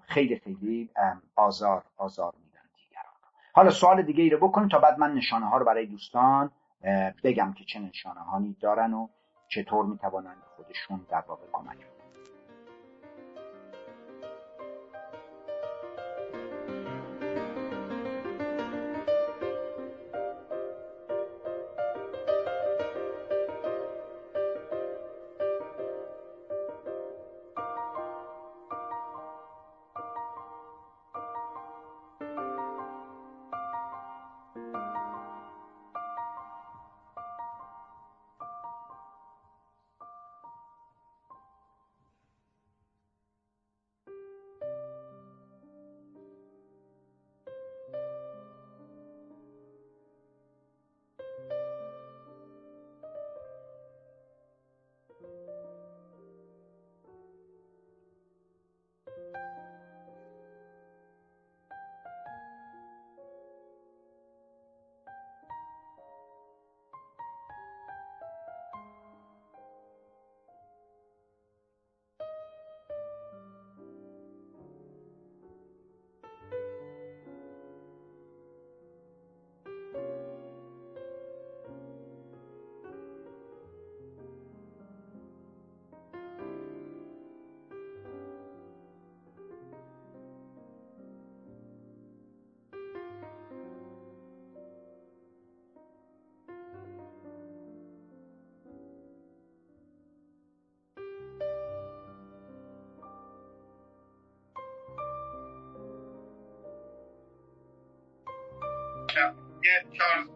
خیلی خیلی آزار آزار میدن دیگران حالا سوال دیگه ای رو بکنیم تا بعد من نشانه ها رو برای دوستان بگم که چه نشانه هایی دارن و چطور می‌توانند خودشون در واقع کمک یه چارلز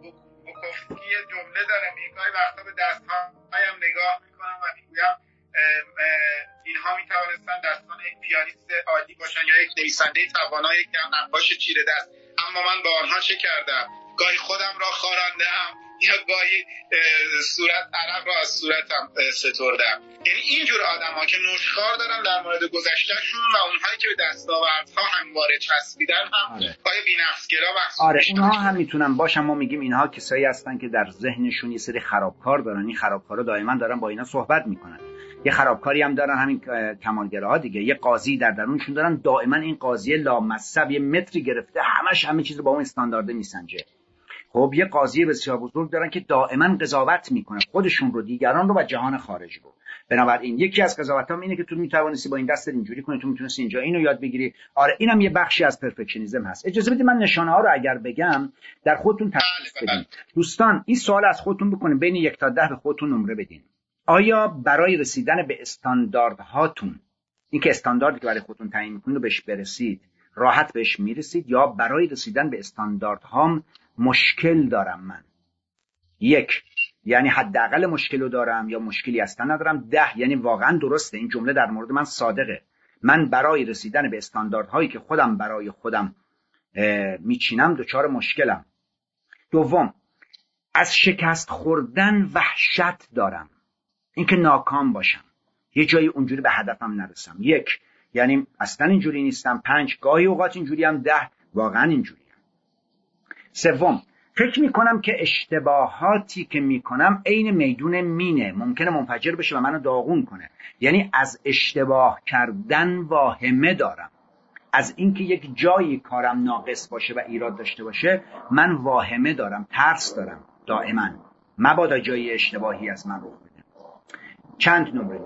بوکوفسکی یه جمله داره میگه گاهی وقتا به دستهایم نگاه می‌کنم و می‌گویم اینها می‌توانستن دستان یک پیانیست عالی باشن یا یک نویسنده توانا یک نقاش چیره دست. اما من با آنها چه کردم؟ گاهی خودم را خاراندم یا گاهی صورت عرب را از صورتم ستردم. یعنی اینجور آدم ها که نشخار دارن در مورد گذشتهشون و اونهایی که به دستاوردها همواره چسبیدن هم آره. پای بینفسگرا آره اینها هم می‌تونن باشن. ما میگیم اینها کسایی هستن که در ذهنشون یه سری خرابکار دارن. این خرابکارا دائما دارن با اینا صحبت می‌کنن. یه خرابکاری هم دارن همین ها دیگه. یه قاضی در درونشون دارن. دائما این قاضی لامصب یه متری گرفته همش همه چیز رو با اون استاندارده میسنجه. خب یه قاضی بسیار بزرگ دارن که دائما قضاوت می‌کنه خودشون رو دیگران رو و جهان خارج رو. بنابراین یکی از قضاوت هم اینه که تو می‌توانستی با این دست اینجوری کنی تو می‌تونستی اینجا اینو یاد بگیری. آره اینم یه بخشی از پرفکشنیزم هست. اجازه بدید من نشانه ها رو اگر بگم در خودتون تشخیص بله، بله. بدین. دوستان این سوال از خودتون بکنید بین یک تا ده به خودتون نمره بدین. آیا برای رسیدن به استانداردهاتون این که استانداردی که برای خودتون تعیین می‌کنید رو بهش برسید راحت بهش می‌رسید یا برای رسیدن به استانداردهام مشکل دارم من. یک یعنی حداقل مشکل رو دارم یا مشکلی اصلا ندارم. ده یعنی واقعا درسته این جمله در مورد من صادقه. من برای رسیدن به استانداردهایی که خودم برای خودم میچینم دچار مشکلم. دوم از شکست خوردن وحشت دارم. اینکه ناکام باشم. یه جایی اونجوری به هدفم نرسم. یک یعنی اصلا اینجوری نیستم. پنج گاهی اوقات اینجوری هم. ده واقعا اینجوری. سوم فکر می‌کنم که اشتباهاتی که می‌کنم عین میدون مینه. ممکنه منفجر بشه و منو داغون کنه. یعنی از اشتباه کردن واهمه دارم. از اینکه یک جایی کارم ناقص باشه و ایراد داشته باشه من واهمه دارم ترس دارم دائما. مبادا جایی اشتباهی از من رخ بده. چند نمره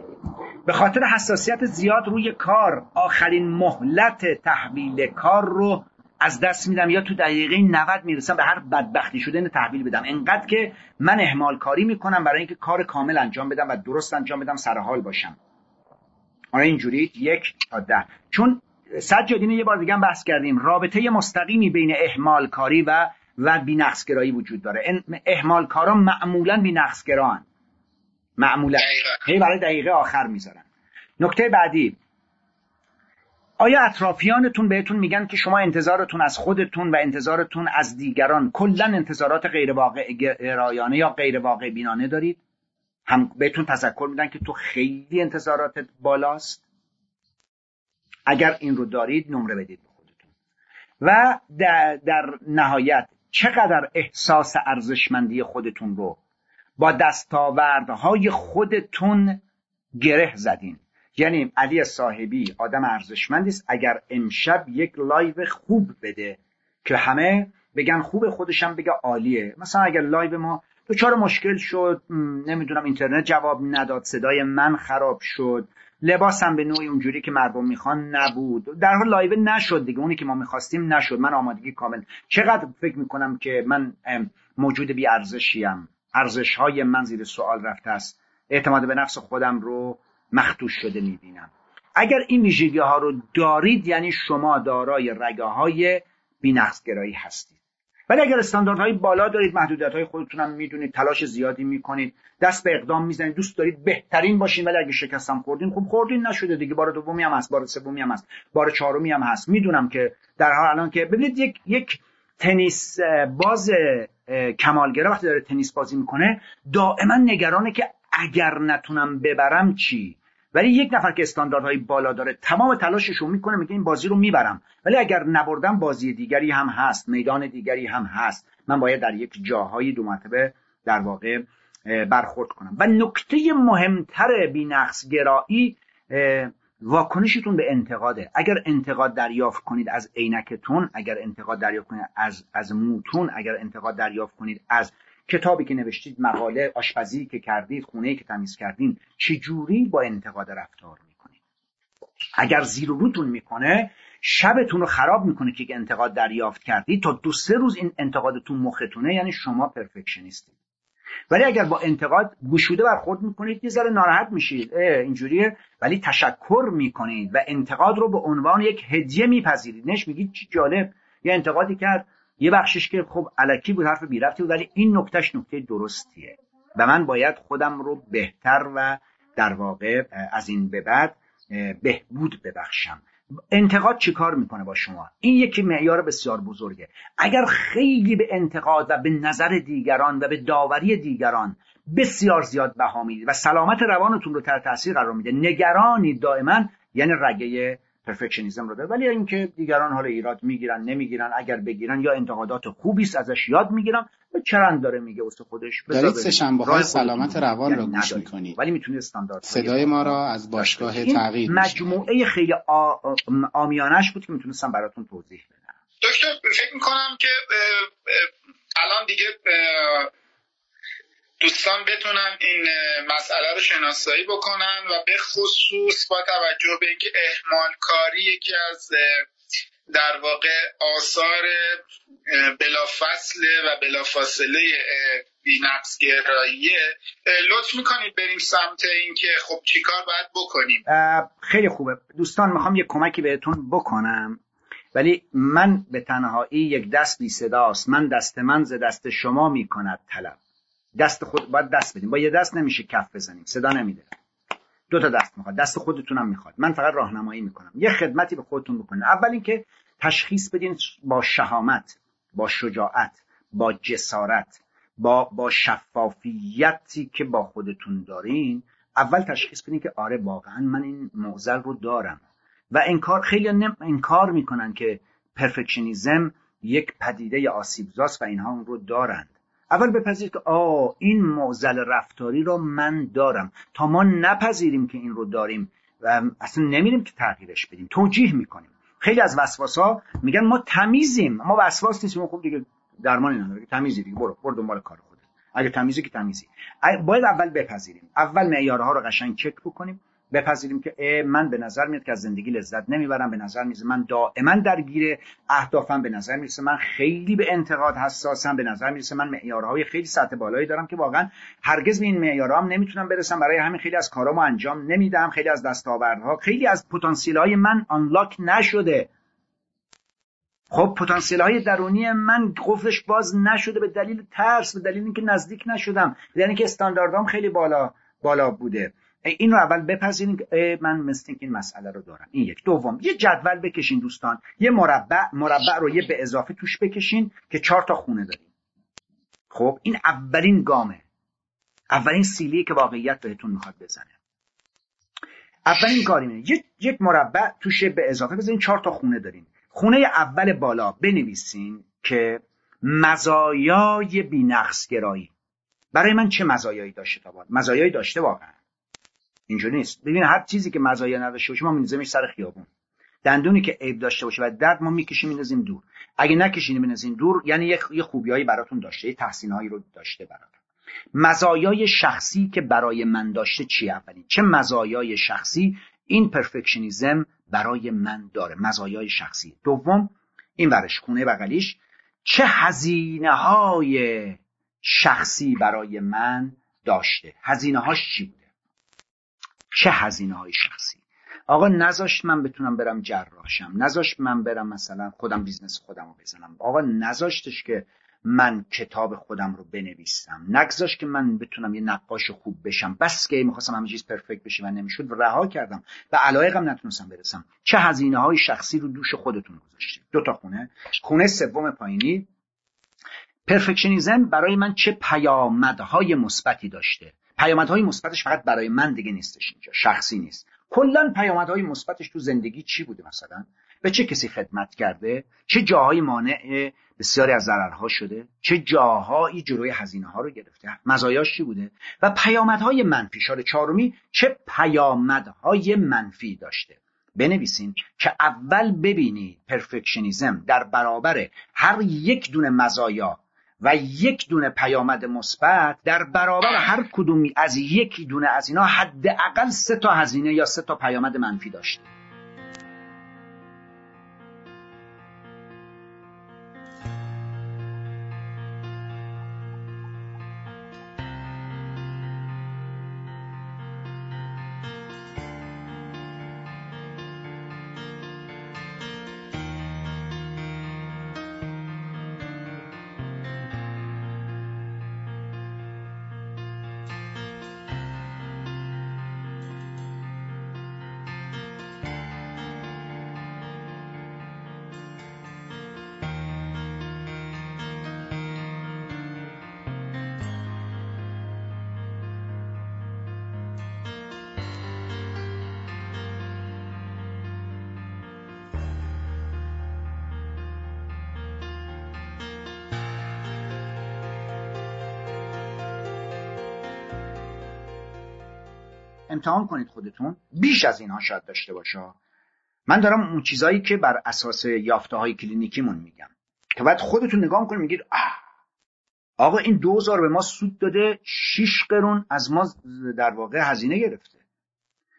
به خاطر حساسیت زیاد روی کار آخرین مهلت تحویل کار رو از دست میدم یا تو دقیقه 90 می‌رسم به هر بدبختی شده اینو تحویل بدم. انقدر که من اهمال کاری می‌کنم برای اینکه کار کامل انجام بدم و درست انجام بدم سر حال باشم. آره اینجوری یک تا ده. چون سجاد یه بار دیگه هم بحث کردیم. رابطه مستقیمی بین اهمال کاری و و بینقصگرایی وجود داره. اهمال کارا معمولا بینقصگران معمولا. هی برای دقیقه آخر می‌ذارن. نکته بعدی. آیا اطرافیانتون بهتون میگن که شما انتظارتون از خودتون و انتظارتون از دیگران کلا انتظارات غیر واقع یا غیر واقع بینانه دارید؟ هم بهتون تذکر میدن که تو خیلی انتظاراتت بالاست؟ اگر این رو دارید نمره بدید به خودتون. و در نهایت چقدر احساس ارزشمندی خودتون رو با دستاوردهای خودتون گره زدین؟ یعنی علی صاحبی آدم ارزشمندی است. اگر امشب یک live خوب بده که همه بگن خوب خودشم بگه عالیه. مثلا اگر live ما دچار مشکل شد نمی‌دونم اینترنت جواب نداد صدای من خراب شد لباسم به نوعی اونجوری که مردم می‌خوان نبود. در حال live نشد دیگه اونی که ما می‌خواستیم نشد. من آمادگی کامل. چقدر فکر می‌کنم که من موجود بی ارزشیم ارزش های من زیر سوال رفته است. اعتماد به نفس خودم رو مخدوش شده می‌بینم. اگر این ویژگی ها رو دارید یعنی شما دارای رگه های گرایی هستید. ولی اگر استانداردهای بالا دارید محدودیت های خودتون هم می‌دونید تلاش زیادی می‌کنید دست به اقدام می‌زنید دوست دارید بهترین باشین ولی اگه شکستم خوردین خوب خوردین نشده دیگه. بار دومی هم هست بار سومی هم هست بار چهارمی هم هست. می‌دونم که در حال الان که ببینید یک یک تنیس باز کمالگرا وقتی داره تنیس بازی می‌کنه دائما نگرانه که اگر نتونم ببرم چی؟ ولی یک نفر که استانداردهای بالا داره تمام تلاشش رو می‌کنه میگه این بازی رو می‌برم. ولی اگر نبردم بازی دیگری هم هست میدان دیگری هم هست. من باید در یک جاهای دو مرتبه در واقع برخورد کنم. و نکته مهمتر بینقص گرایی واکنشتون به انتقاده. اگر انتقاد دریافت کنید از عینکتون اگر انتقاد دریافت کنید از از موتون اگر انتقاد دریافت کنید از کتابی که نوشتید مقاله آشپزی که کردید خونه که تمیز کردین چجوری با انتقاد رفتار می‌کنید؟ اگر زیر روتون می‌کنه شبتون رو خراب می‌کنه که انتقاد دریافت کردید تا دو سه روز این انتقادتون مختونه یعنی شما پرفکشنیستید. ولی اگر با انتقاد گشوده برخورد می‌کنید یه ذره ناراحت میشید. اینجوریه. ولی تشکر می‌کنید و انتقاد رو به عنوان یک هدیه میپذیرید. نش میگید چی جالب. یه انتقادی کرد. یه بخشش که خب علکی بود حرف بیرفتی بود ولی این نکتهش نکته درستیه. و من باید خودم رو بهتر و در واقع از این به بعد بهبود ببخشم. انتقاد چیکار می‌کنه با شما؟ این یکی معیار بسیار بزرگه. اگر خیلی به انتقاد و به نظر دیگران و به داوری دیگران بسیار زیاد بها می‌دید و سلامت روانتون رو تحت تاثیر قرار میده نگرانی دائما یعنی رگه پرفکشنیزم رو داره. ولی اینکه دیگران حال ایراد می‌گیرن نمی‌گیرن اگر بگیرن یا انتقادات خوبی است ازش یاد می‌گیرن و چرند داره میگه واسه خودش. دارید سه شنبه های سلامت روان یعنی را گوش می‌کنید. ولی می‌تونه استاندارد صدای ما را از باشگاه تغییر مجموعه خیلی آ... آمیانش بود که می‌تونستم براتون توضیح بدم. دکتر فکر می‌کنم که الان دیگه دوستان بتونن این مسئله رو شناسایی بکنن و به خصوص با توجه به اینکه اهمال کاری یکی از در واقع آثار بلافصل و بلافاصله بینقص گراییه لطف می‌کنید بریم سمت اینکه خب چیکار باید بکنیم؟ خیلی خوبه. دوستان می‌خوام یه کمکی بهتون بکنم. ولی من به تنهایی یک دست بی صداست. من دست من ز دست شما می‌کند طلب. دست خود باید دست بدیم. با یه دست نمیشه کف بزنیم. صدا نمیده. دو تا دست می‌خواد. دست خودتونم می‌خواد. من فقط راهنمایی می‌کنم. یه خدمتی به خودتون بکنید. اول اینکه تشخیص بدین با شهامت با شجاعت با جسارت با با شفافیتی که با خودتون دارین اول تشخیص بدین که آره واقعا من این معضل رو دارم. و انکار خیلی انکار می‌کنن که پرفکشنیزم یک پدیده آسیبزاست و اینها اون رو دارند. اول بپذیرید که آه این معضل رفتاری رو من دارم. تا ما نپذیریم که این رو داریم و اصلا نمیریم که تغییرش بدیم. توجیه می‌کنیم. خیلی از وسواس ها میگن ما تمیزیم. ما وسواس نیستیم. خب دیگه درمانی نداره. تمیزی دیگه. برو برو دنبال کار خودت. اگه تمیزی که تمیزی. باید اول بپذیریم. اول معیارها رو قشنگ چک بکنیم. بپذیریم که من به نظر میاد که از زندگی لذت نمی‌برم به نظر میاد من دائما درگیر اهدافم به نظر می‌رسه من خیلی به انتقاد حساسم به نظر می‌رسه من معیارهای خیلی سطح بالایی دارم که واقعا هرگز به این معیارها نمی‌تونم برسم. برای همین خیلی از کارامو انجام نمیدم خیلی از دستاوردها خیلی از پتانسیل های من آنلاک نشده. خب پتانسیل های درونی من قفلش باز نشده به دلیل ترس به دلیل اینکه نزدیک نشدم یعنی که استانداردام خیلی بالا بالا بوده. این رو اول بپذیریم که من مثل این مسئله رو دارم. این یک. دوم یه جدول بکشین دوستان. یه مربع مربع رو یه به اضافه توش بکشین که چهار تا خونه داریم. خب این اولین گامه. اولین سیلی که واقعیت بهتون می‌خواد بزنه. اولین کار یک مربع توش به اضافه بزنین چهار تا خونه داریم. خونه اول بالا بنویسین که مزایای بینقصگرایی. برای من چه مزایایی داشته تا مزایایی داشته واقعا. اینجوری نیست. ببین هر چیزی که مزایا نداشته باشه ما میندازیمش سر خیابون. دندونی که عیب داشته باشه و درد ما می‌کشیم میندازیم دور. اگه نکشیم میندازیم دور یعنی یه خوبیایی براتون داشته یه تحسینهایی رو داشته براتون. مزایای شخصی که برای من داشته چی اولین؟ چه مزایای شخصی؟ این perfectionism برای من داره. مزایای شخصی. دوم این ورش خونه بغلیش. چه هزینه های شخصی برای من داشته؟ هزینه هاش چی بود؟ چه هزینه های شخصی؟ آقا نذاشت من بتونم برم جراح شم نذاشت من برم مثلا خودم business خودم رو بزنم. آقا نذاشتش که من کتاب خودم رو بنویسم. نگذاشت که من بتونم یه نقاش خوب بشم. بس که می‌خواستم همه چیز perfect بشه و نمی‌شد رها کردم. و علایقم نتونستم برسم. چه هزینه های شخصی رو دوش خودتون گذاشتید؟ دو تا خونه. خونه سوم پایینی. پرفکشنیزم برای من چه پیامدهای مثبتی داشته؟ پیامدهای مثبتش فقط برای من دیگه نیستش اینجا شخصی نیست. کلا پیامدهای مثبتش تو زندگی چی بوده مثلا؟ به چه کسی خدمت کرده؟ چه جاهایی مانع بسیاری از ضررها شده؟ چه جاهایی جلوی هزینه ها رو گرفته؟ مزایاش چی بوده؟ و پیامدهای منفی شاره چهارمی چه پیامدهای منفی داشته؟ بنویسین که اول ببینید پرفکشنیزم در برابر هر یک دونه مزایا و یک دونه پیامد مثبت در برابر هر کدومی از یک دونه از اینا حداقل سه تا هزینه یا سه تا پیامد منفی داشته امتحان کنید خودتون بیش از اینها شاید داشته باشه. من دارم اون چیزایی که بر اساس یافته های کلینیکیمون میگم. که بعد خودتون نگاه کنید میگید آقا این دوزار به ما سود داده شیش قرون از ما در واقع هزینه گرفته.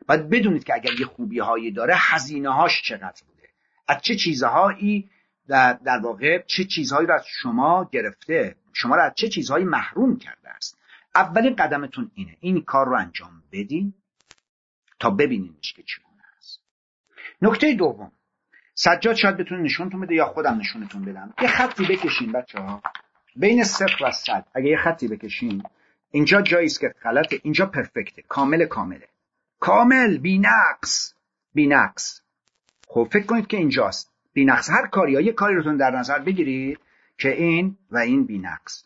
باید بدونید که اگر یه خوبی هایی داره هزینه هاش چقدر بوده. از چه چیزهایی در, در واقع چه چیزهایی رو از شما گرفته؟ شما رو از چه چیزهایی محروم کرده است؟ اولین قدمتون اینه. این کار رو انجام بدین. تا ببینینش که چگونه است. نکته دوم. سجاد شاید بتونه نشونتون بده یا خودم نشونتون بدم. یه خطی بکشین بچه ها. بین صفر و صد. اگه یه خطی بکشین اینجا جایی است که غلطه. اینجا پرفکته. کامل کامله. کامل بینقص. بینقص. خب فکر کنید که اینجاست. بینقص. هر کاری یه کاری روتون در نظر بگیرید که این و این بینقص.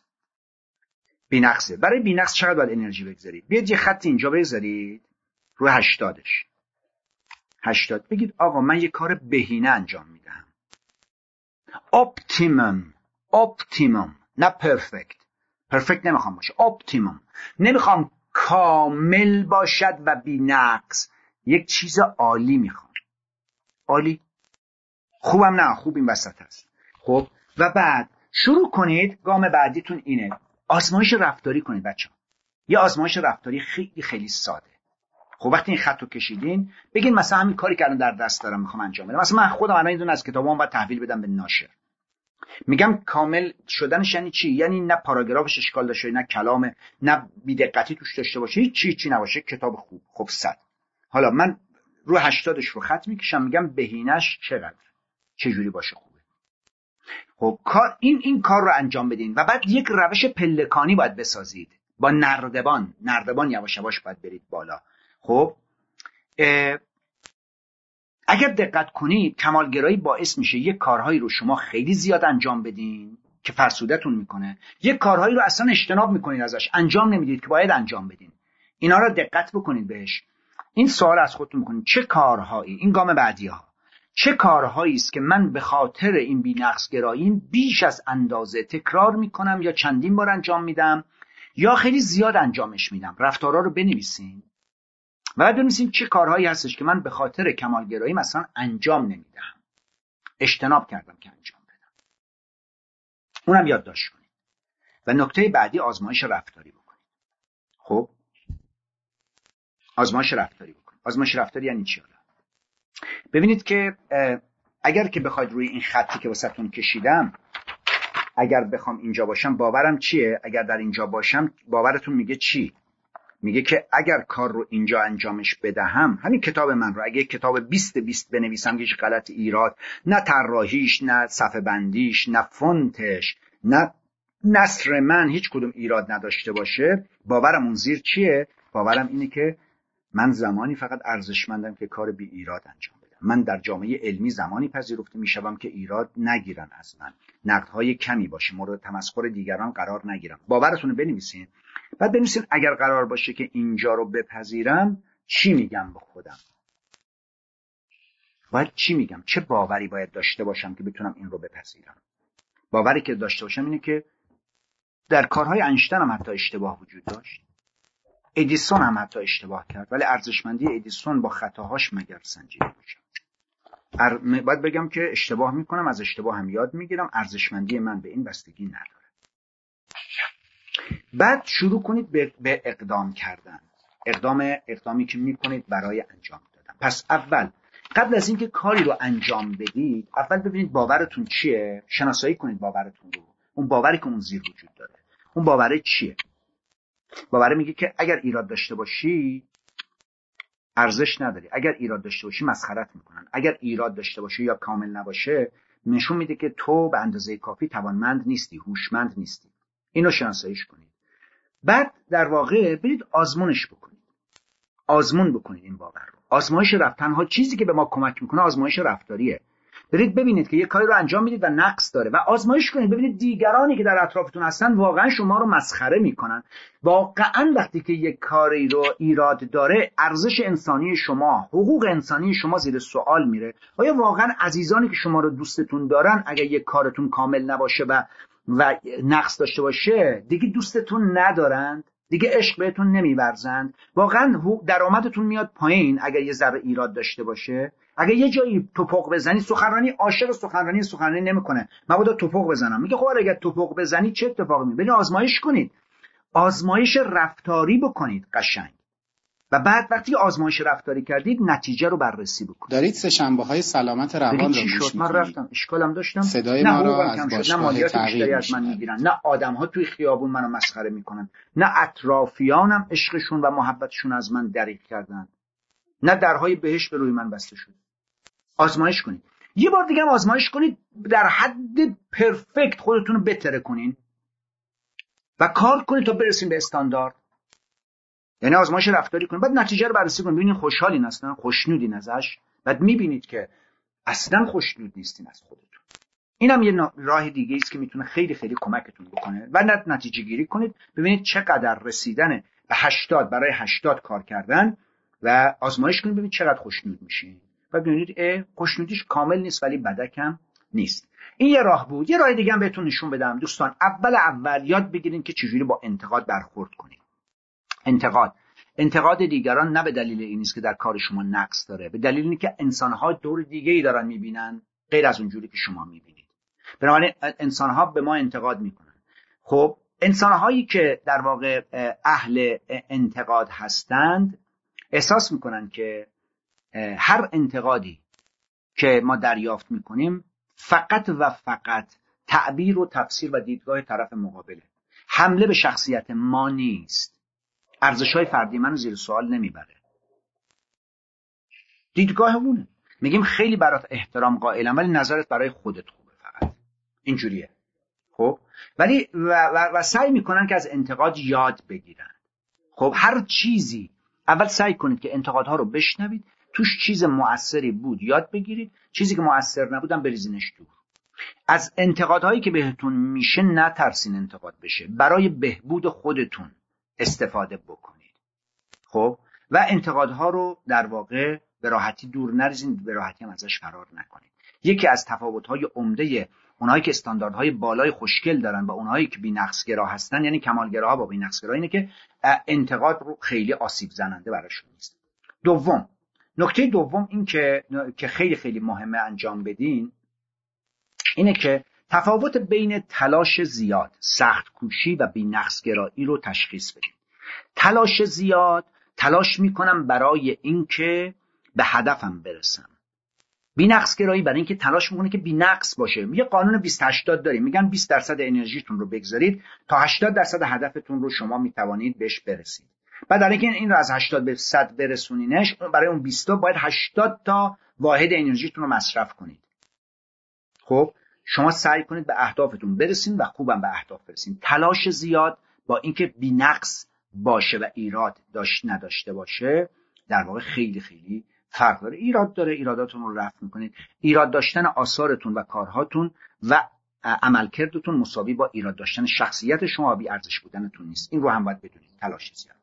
بینقصه. برای بینقص چقدر باید انرژی بگذارید؟ بیاید یه خط اینجا بگذارید رو هشتادش. هشتاد. بگید آقا من یه کار بهینه انجام میدم اپتیمم اپتیمم نه پرفکت پرفکت نمی‌خوام باشه. اپتیمم نمی‌خوام کامل باشد و بینقص یک چیز عالی می‌خوام. عالی. خوبم نه. خوب این وسط هست خب. و بعد شروع کنید. گام بعدیتون اینه. آزمایش رفتاری کنید بچه یه آزمایش رفتاری خیلی خیلی ساده. خب وقتی این خط رو کشیدین بگین مثلا همین کاری که در دست دارم می‌خوام انجام بدم. مثلا من خودم الان این از کتابام باید تحویل بدم به ناشر. میگم کامل شدنش یعنی چی؟ یعنی نه پاراگرافش اشکال داشته نه کلام نه بیدقتی توش داشته باشه هیچ چی چی نباشه کتاب خوب. خب صد. حالا من رو هشتادش رو خط می‌کشم میگم بهینش چقدر؟ چه جوری باشه خوبه؟ خب کار این این کار رو انجام بدین و بعد یک روش پلکانی باید بسازید. با نردبان نردبان یواش یواش باید برید بالا. خب اگر دقت کنید کمالگرایی باعث میشه یک کارهایی رو شما خیلی زیاد انجام بدین که فرسودتون می‌کنه. یک کارهایی رو اصلا اجتناب می‌کنید ازش انجام نمی‌دید که باید انجام بدین. اینا رو دقت بکنید بهش. این سوال از خودتون می‌کنید. چه کارهایی؟ این گام بعدی ها چه کارهایی است که من به خاطر این بینقص گراییم بیش از اندازه تکرار می‌کنم یا چندین بار انجام میدم یا خیلی زیاد انجامش میدم؟ رفتارا رو بنویسین. و بعد بنویسین چه کارهایی هستش که من به خاطر کمالگرایی مثلا انجام نمیدم اجتناب کردم که انجام بدم. اونم یادداشت کنید. و نکته بعدی آزمایش رفتاری بکنید. خب؟ آزمایش رفتاری بکنید. آزمایش رفتاری یعنی چی ببینید که اگر که بخواید روی این خطی که واسهتون کشیدم اگر بخوام اینجا باشم باورم چیه؟ اگر در اینجا باشم باورتون میگه چی؟ میگه که اگر کار رو اینجا انجامش بدهم همین کتاب من رو اگه کتاب 20 20 بنویسم که هیچ غلط ایراد نه طراحیش نه صفحه بندیش نه فونتش نه نصر من هیچ کدوم ایراد نداشته باشه باورم اون زیر چیه؟ باورم اینه که من زمانی فقط ارزشمندم که کار بی ایراد انجام من در جامعه علمی زمانی پذیرفته می‌شوم که ایراد نگیرن از من. نقدهای کمی باشه. مورد تمسخر دیگران قرار نگیرم. باورتون رو بنویسین. بعد بنویسین اگر قرار باشه که اینجا رو بپذیرم چی میگم به خودم؟ باید چی میگم؟ چه باوری باید داشته باشم که بتونم این رو بپذیرم؟ باوری که داشته باشم اینه که در کارهای انشتن هم حتی اشتباه وجود داشت. ادیسون هم حتی اشتباه کرد. ولی ارزشمندی ادیسون با خطاهاش مگر سنجیده میشه باید بگم که اشتباه می‌کنم از اشتباه هم یاد می‌گیرم. ارزشمندی من به این بستگی نداره. بعد شروع کنید به, به اقدام کردن. اقدام اقدامی که می‌کنید برای انجام دادن. پس اول قبل از اینکه کاری رو انجام بدید اول ببینید باورتون چیه. شناسایی کنید باورتون رو. اون باوری که اون زیر وجود داره. اون باوره چیه؟ باوره میگه که اگر ایراد داشته باشی ارزش نداری. اگر ایراد داشته باشی مسخرت می‌کنن. اگر ایراد داشته باشی یا کامل نباشه نشون میده که تو به اندازه کافی توانمند نیستی هوشمند نیستی. اینو شناساییش کنید. بعد در واقع برید آزمونش بکنید. آزمون بکنید این باور رو. آزمایش رفت تنها چیزی که به ما کمک می‌کنه آزمایش رفتاریه. برید ببینید که یه کاری رو انجام می‌دید و نقص داره و آزمایش کنید. ببینید دیگرانی که در اطرافتون هستن واقعا شما رو مسخره می‌کنن. واقعا وقتی که یک کاری رو ایراد داره ارزش انسانی شما حقوق انسانی شما زیر سوال میره. آیا واقعا عزیزانی که شما رو دوستتون دارن اگر یک کارتون کامل نباشه و و نقص داشته باشه دیگه دوستتون ندارند؟ دیگه عشق بهتون نمیورزند. واقعا درآمدتون میاد پایین اگر یه ذره ایراد داشته باشه. اگر یه جایی توپق بزنی سخنرانی عاشق سخنرانی سخنرانی نمی‌کنه. مبادا توپق بزنم. میگه خب اگر توپق بزنی چه اتفاقی میفته آزمایش کنید. آزمایش رفتاری بکنید قشنگ. و بعد وقتی آزمایش رفتاری کردید نتیجه رو بررسی بکنید. دارید سه شنبه های سلامت روان رو گوش من رفتم اشکالم داشتم. صدای ما را از نه مالیات بیشتری از من می‌گیرن. نه آدم ها توی خیابون منو مسخره می‌کنن. نه اطرافیانم عشقشون و محبتشون از من دریغ کردن. نه درهای بهش به روی من بسته شد آزمایش کنید. یه بار دیگه هم آزمایش کنید در حد پرفکت خودتون رو بتره کنین و کار کنید تا برسیم به استاندارد. یعنی آزمایش رفتاری کنید. بعد نتیجه رو بررسی کنید. ببینید خوشحالین اصلا خوشنودین ازش. بعد می‌بینید که اصلا خوشنود نیستین از خودتون. اینم یه راه دیگه است که می‌تونه خیلی خیلی کمکتون بکنه. و نتیجه گیری کنید. ببینید چقدر رسیدن به 80 برای 80 کار کردن و آزمایش کنید. ببینید چقدر خوشنود میشین. و ببینید خوشنودیش کامل نیست ولی بدکم نیست. این یه راه بود. یه راه دیگه هم بهتون نشون بدم. دوستان اول اول یاد بگیرید که چجوری با انتقاد برخورد کنید. انتقاد. انتقاد دیگران نه به دلیل این است که در کار شما نقص داره به دلیل اینکه که انسانها دور دیگه ای دارن می‌بینن غیر از اونجوری که شما می‌بینید. بنابراین انسانها به ما انتقاد می‌کنن. خب انسانهایی که در واقع اهل انتقاد هستند احساس می‌کنن که هر انتقادی که ما دریافت می‌کنیم فقط و فقط تعبیر و تفسیر و دیدگاه طرف مقابله. حمله به شخصیت ما نیست. ارزش های فردی منو زیر سوال نمی‌بره. دیدگاه اونه. میگیم خیلی برات احترام قائلم ولی نظرت برای خودت خوبه فقط. اینجوریه. خب؟ ولی و, و, و سعی می‌کنن که از انتقاد یاد بگیرن. خب هر چیزی. اول سعی کنید که انتقادها رو بشنوید. توش چیز موثری بود یاد بگیرید. چیزی که موثر نبودم بریزینش دور. از انتقادهایی که بهتون میشه نترسین انتقاد بشه. برای بهبود خودتون. استفاده بکنید. خب؟ و انتقادها رو در واقع به راحتی دور نریزین به راحتی هم ازش فرار نکنید. یکی از تفاوت‌های عمده اونایی که استانداردهای بالای خوشگل دارن و اونایی که بی‌نقصگرا هستن یعنی کمالگراها با بی‌نقصگرا اینه که انتقاد رو خیلی آسیب زننده براشون نیست. دوم نکته دوم این که که خیلی خیلی مهمه انجام بدین اینه که تفاوت بین تلاش زیاد سخت کوشی و بی‌نقصگرایی رو تشخیص بدین تلاش زیاد تلاش می‌کنم برای اینکه به هدفم برسم. نقص گرایی برای اینکه تلاش می‌کنه که نقص باشه. یه قانون 20 80 داریم میگن 20 درصد انرژیتون رو بگذارید تا 80 درصد هدفتون رو شما می‌توانید بهش برسید. بعد در اینکه این رو از 80 به 100 برسونینش برای اون 20 باید 80 تا واحد انرژیتون رو مصرف کنید. خب؟ شما سعی کنید به اهدافتون برسید و خوبم به اهداف برسید تلاش زیاد با اینکه نقص باشه و ایراد داشت نداشته باشه در واقع خیلی خیلی فرق داره. ایراد داره ایراداتون رو رفع می‌کنید. ایراد داشتن آثارتون و کارهاتون و عملکردتون مساوی با ایراد داشتن شخصیت شما بی ارزش بودنتون نیست. این رو هم باید بدونید. تلاش زیاد.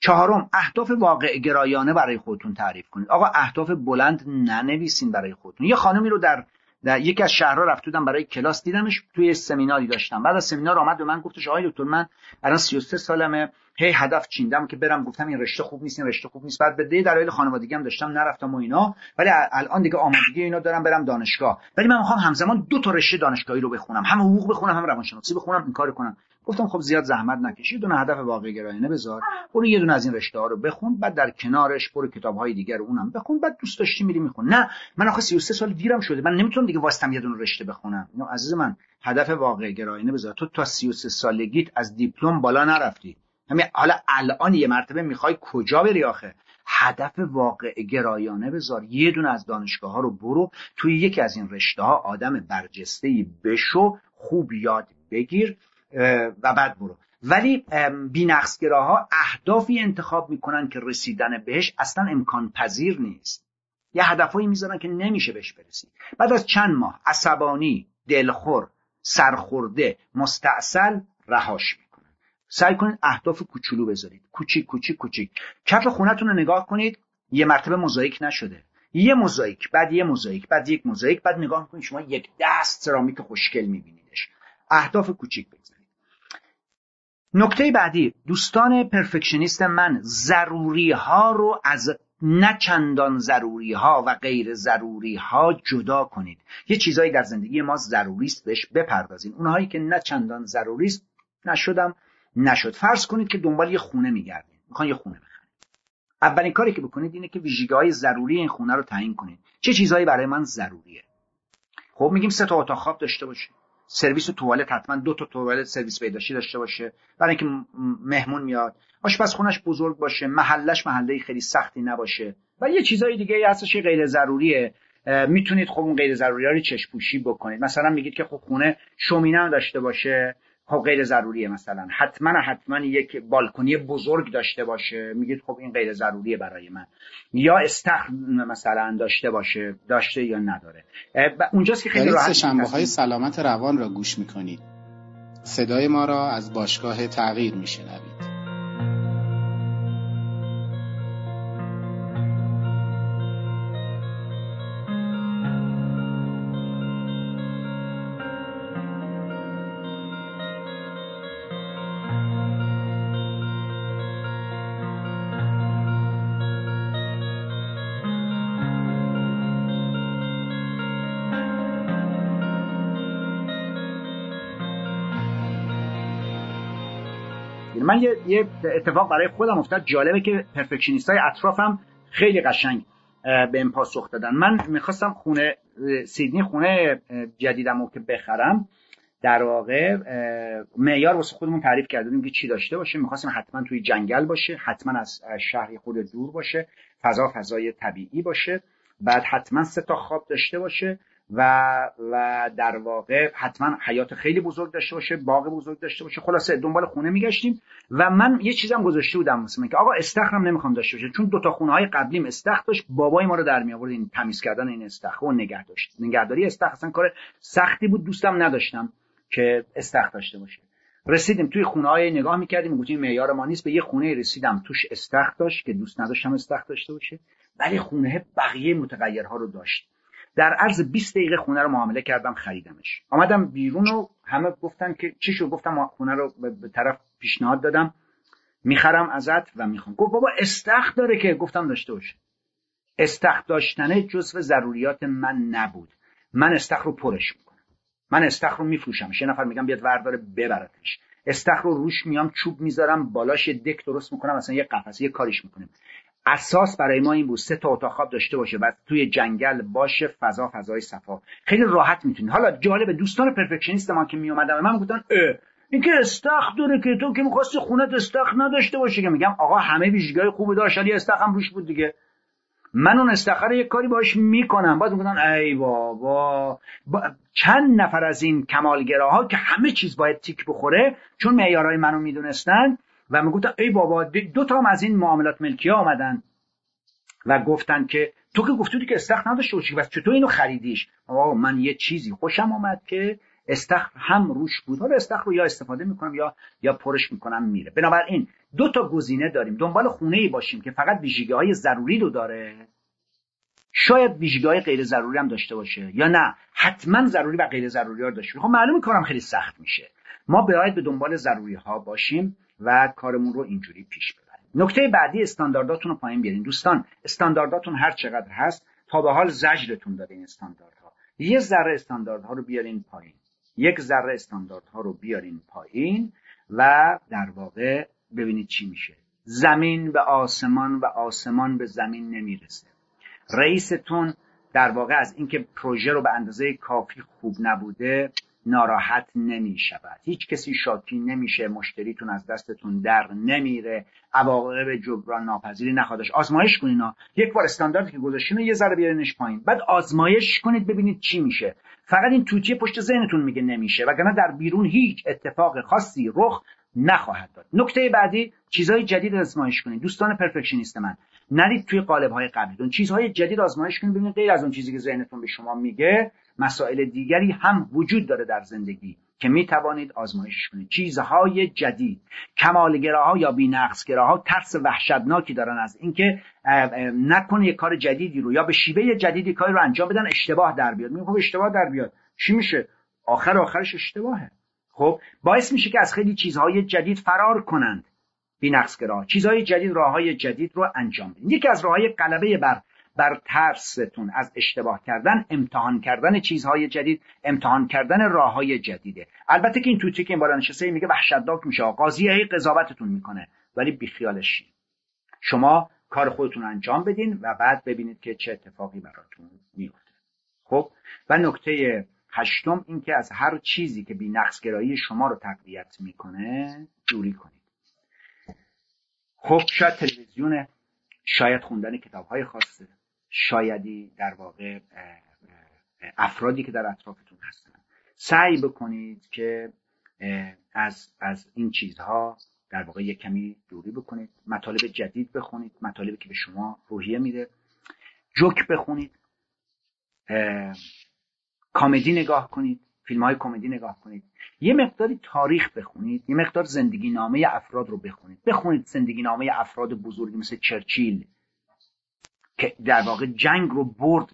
چهارم اهداف واقع گرایانه برای خودتون تعریف کنید. آقا اهداف بلند ننویسین برای خودتون. یه خانمی رو در در یکی از شهرها رفت بودم برای کلاس دیدمش توی سمیناری داشتم. بعد از سمینار آمد به من گفتش آقای دکتر من الان 33 سالمه. هی هدف چیندم که برم. گفتم این رشته خوب نیست این رشته خوب نیست. بعد به دی دلایل خانوادگی هم داشتم نرفتم و اینا. ولی الان دیگه آمادگی اینا دارم برم دانشگاه. ولی من می‌خوام همزمان دو تا رشته دانشگاهی رو بخونم. هم حقوق بخونم هم روانشناسی بخونم. این کار کنم. گفتم خب زیاد زحمت نکشید دونه هدف واقعی گرایانه بذار. برو یه دونه از این رشته ها رو بخون بعد در کنارش برو کتاب های دیگر اونم بخون. بعد دوست داشتی میری میخون. نه من آخه 33 سال دیرم شده. من نمی‌تونم دیگه واسطم یه دونه رشته بخونم. اینو عزیز من هدف واقعی گرایانه بذار. تو تا 33 سالگیت از دیپلم بالا نرفتی. همین حالا الان یه مرتبه می‌خوای کجا بری آخه؟ هدف واقع گرایانه بذار. یه دونه از دانشگاه ها رو برو. توی یکی از این رشته ها آدم برجسته بشو خوب یاد بگیر. و بعد برو. ولی بینقصگراها اهدافی انتخاب می‌کنن که رسیدن بهش اصلا امکان پذیر نیست. یه هدفهایی می‌ذارن که نمیشه بهش برسی. بعد از چند ماه عصبانی دلخور سرخورده مستاصل رهاش می‌کنن. سعی کنید اهداف کوچولو بذارید. کوچیک کوچیک کوچیک. کف خونتون رو نگاه کنید. یه مرتبه موزاییک نشده. یه موزاییک بعد یه موزاییک بعد یک موزاییک بعد نگاه می‌کنید شما یک دست سرامیک خوشگل میبینیدش. اهداف کوچیک نکته بعدی دوستان پرفکشنیست من ضروری ها رو از نه چندان ضروری ها و غیر ضروری ها جدا کنید. یه چیزایی در زندگی ما ضروری است بهش بپردازین. اونهایی که نه چندان ضروری است نشدم نشد. فرض کنید که دنبال یه خونه میگردید می‌خوان یه خونه بخرید اولین کاری که بکنید اینه که ویژگی های ضروری این خونه رو تعیین کنید. چه چیزهایی برای من ضروریه؟ خب میگیم سه تا اتاق خواب داشته باشه سرویس توالت حتما دو تا توالت سرویس بهداشتی داشته باشه. برای اینکه مهمون میاد. آشپزخونش بزرگ باشه. محلش محله خیلی سختی نباشه. و یه چیزای دیگه هستش غیر ضروریه. می‌تونید خب اون غیر ضروری ها رو چشپوشی بکنید. مثلا میگید که خب خونه شومینه داشته باشه. خب غیر ضروریه مثلا. حتما حتما یک بالکنی بزرگ داشته باشه. میگید خب این غیر ضروریه برای من. یا استخر مثلا داشته باشه. داشته یا نداره. اونجاست که خیلی راحت شنبه های سلامت روان را گوش می‌کنید. صدای ما را از باشگاه تغییر میشنوید. من یه, یه اتفاق برای خودم افتاد. جالبه که پرفکشنیست های اطرافم خیلی قشنگ به این پاسخ دادن. من می‌خواستم خونه سیدنی خونه جدیدم رو که بخرم در واقع معیار واسه خودمون تعریف کردیم که چی داشته باشه. می‌خواستیم حتما توی جنگل باشه حتما از شهری خود دور باشه فضا فضای طبیعی باشه بعد حتما سه تا خواب داشته باشه. و و در واقع حتما حیات خیلی بزرگ داشته باشه باغ بزرگ داشته باشه. خلاصه دنبال خونه میگشتیم و من یه چیزم گذاشته بودم مثلا که آقا استخرم نمی‌خوام داشته باشه چون دو تا خونه های قبلیم استخر داشت بابای ما رو در می آورد این تمیز کردن این استخر و نگه داشت. نگهداری استخر اصلا کار سختی بود دوستم نداشتم که استخر داشته باشه. رسیدیم توی خونه های نگاه می‌کردیم گفتیم معیار ما نیست به یه خونه رسیدم توش استخر داشت که دوست نداشتم استخر داشته باشه. ولی خونه بقیه متغیرها رو داشت. در عرض 20 دقیقه خونه رو معامله کردم خریدمش. آمدم بیرون و همه گفتن که چی شد گفتم خونه رو به طرف پیشنهاد دادم. می‌خرم ازت و می‌خوام. گفت بابا استخ داره که؟ گفتم داشته باشه استخ داشتنه جزو ضروریات من نبود. من استخ رو پرش می‌کنم. من استخ رو میفروشم. یه نفر میگم بیاد ورداره ببرتش. استخ رو روش میام چوب می‌ذارم بالاش دک درست می‌کنم مثلا یه قفسه یه کاریش می‌کنم. اساس برای ما این بود سه تا اتاق خواب داشته باشه و توی جنگل باشه فضا فضای صفا. خیلی راحت می‌تونید حالا جالب دوستان پرفکشنیست ما که میومدن من گفتن این که استخ داره که تو که می‌خواستی خونت استخ نداشته باشه که میگم آقا همه ویژگی‌های خوبی داشت ولی استخ هم روش بود دیگه. من اون استخر یک کاری باش می‌کنم. بعد میگن ای بابا با... چند نفر از این کمالگراها که همه چیز باید تیک بخوره چون معیارهای منو می‌دونستن و می‌گفتن ای بابا دو تا از این معاملات ملکی آمدن و گفتن که تو که گفتی که استخر نداشته باشی بس چطور اینو خریدیش؟ آقا من یه چیزی خوشم آمد که استخر هم روش بود. حالا استخر رو یا استفاده می‌کنم یا یا پرش می‌کنم میره. بنابراین دو تا گزینه داریم. دنبال خونه ای باشیم که فقط ویژگی های ضروری رو داره. شاید ویژگی های غیر ضروری هم داشته باشه یا نه. حتما ضروری و غیر ضروری ها داشته باشه. خب معلوم کارم خیلی سخت میشه. ما باید به دنبال ضروری ها باشیم. و کارمون رو اینجوری پیش ببریم. نکته بعدی استاندارداتون رو پایین بیارین. دوستان استاندارداتون هر چقدر هست تا به حال زجرتون داده این استانداردها. یه ذره استانداردها رو بیارین پایین. یک ذره استانداردها رو بیارین پایین و در واقع ببینید چی میشه. زمین به آسمان و آسمان به زمین نمی‌رسه. رئیستون در واقع از اینکه پروژه رو به اندازه کافی خوب نبوده ناراحت نمی شود هیچ کسی شاکی نمیشه مشتریتون از دستتون در نمیره. عواقب جبران ناپذیری نخوادش. آزمایش کنین ها یک بار استانداردی که گذاشتین یه ذره بیارینش پایین. بعد آزمایش کنید ببینید چی میشه. فقط این توتیه پشت ذهنتون میگه نمیشه وگرنه در بیرون هیچ اتفاق خاصی رخ نخواهد داد. نکته بعدی چیزهای جدید آزمایش کنید. دوستان پرفکشنیست من نرید توی قالب های قبلیتون. چیزهای جدید آزمایش کنید ببینید غیر از اون چیزی که ذهنتون به شما میگه مسائل دیگری هم وجود داره در زندگی که می توانید آزمایش کنید. چیزهای جدید کمالگراها یا بینقصگراها ترس وحشتناکی دارن از اینکه نکنه یک کار جدیدی رو یا به شیوه جدیدی کاری رو انجام بدن اشتباه در بیاد. میگم خب اشتباه در بیاد. چی میشه؟ آخر آخرش اشتباهه. خب باعث میشه که از خیلی چیزهای جدید فرار کنند. بینقصگرا چیزهای جدید راههای جدید رو انجام بدین. یکی از راههای غلبه بر بر ترستون از اشتباه کردن امتحان کردن چیزهای جدید امتحان کردن راه های جدیده. البته که این توتی که این بالا نشسته میگه وحشتناک میشه قاضی هی قضاوتتون می‌کنه ولی بیخیالش شما کار خودتون انجام بدین و بعد ببینید که چه اتفاقی براتون میفته. خب؟ و نکته هشتم این که از هر چیزی که بی گرایی شما رو تقویت می‌کنه دوری کنید. خب شاید تلویزیون شاید خوندن کتاب های خاصه شایدی در واقع افرادی که در اطرافتون هستن. سعی بکنید که از, از این چیزها در واقع یک کمی دوری بکنید مطالب جدید بخونید مطالبی که به شما روحیه میده. جوک بخونید کامدی نگاه کنید فیلم های کمدی نگاه کنید. یه مقداری تاریخ بخونید یه مقدار زندگی نامه افراد رو بخونید. بخونید زندگی نامه افراد بزرگی مثل چرچیل که در واقع جنگ رو برد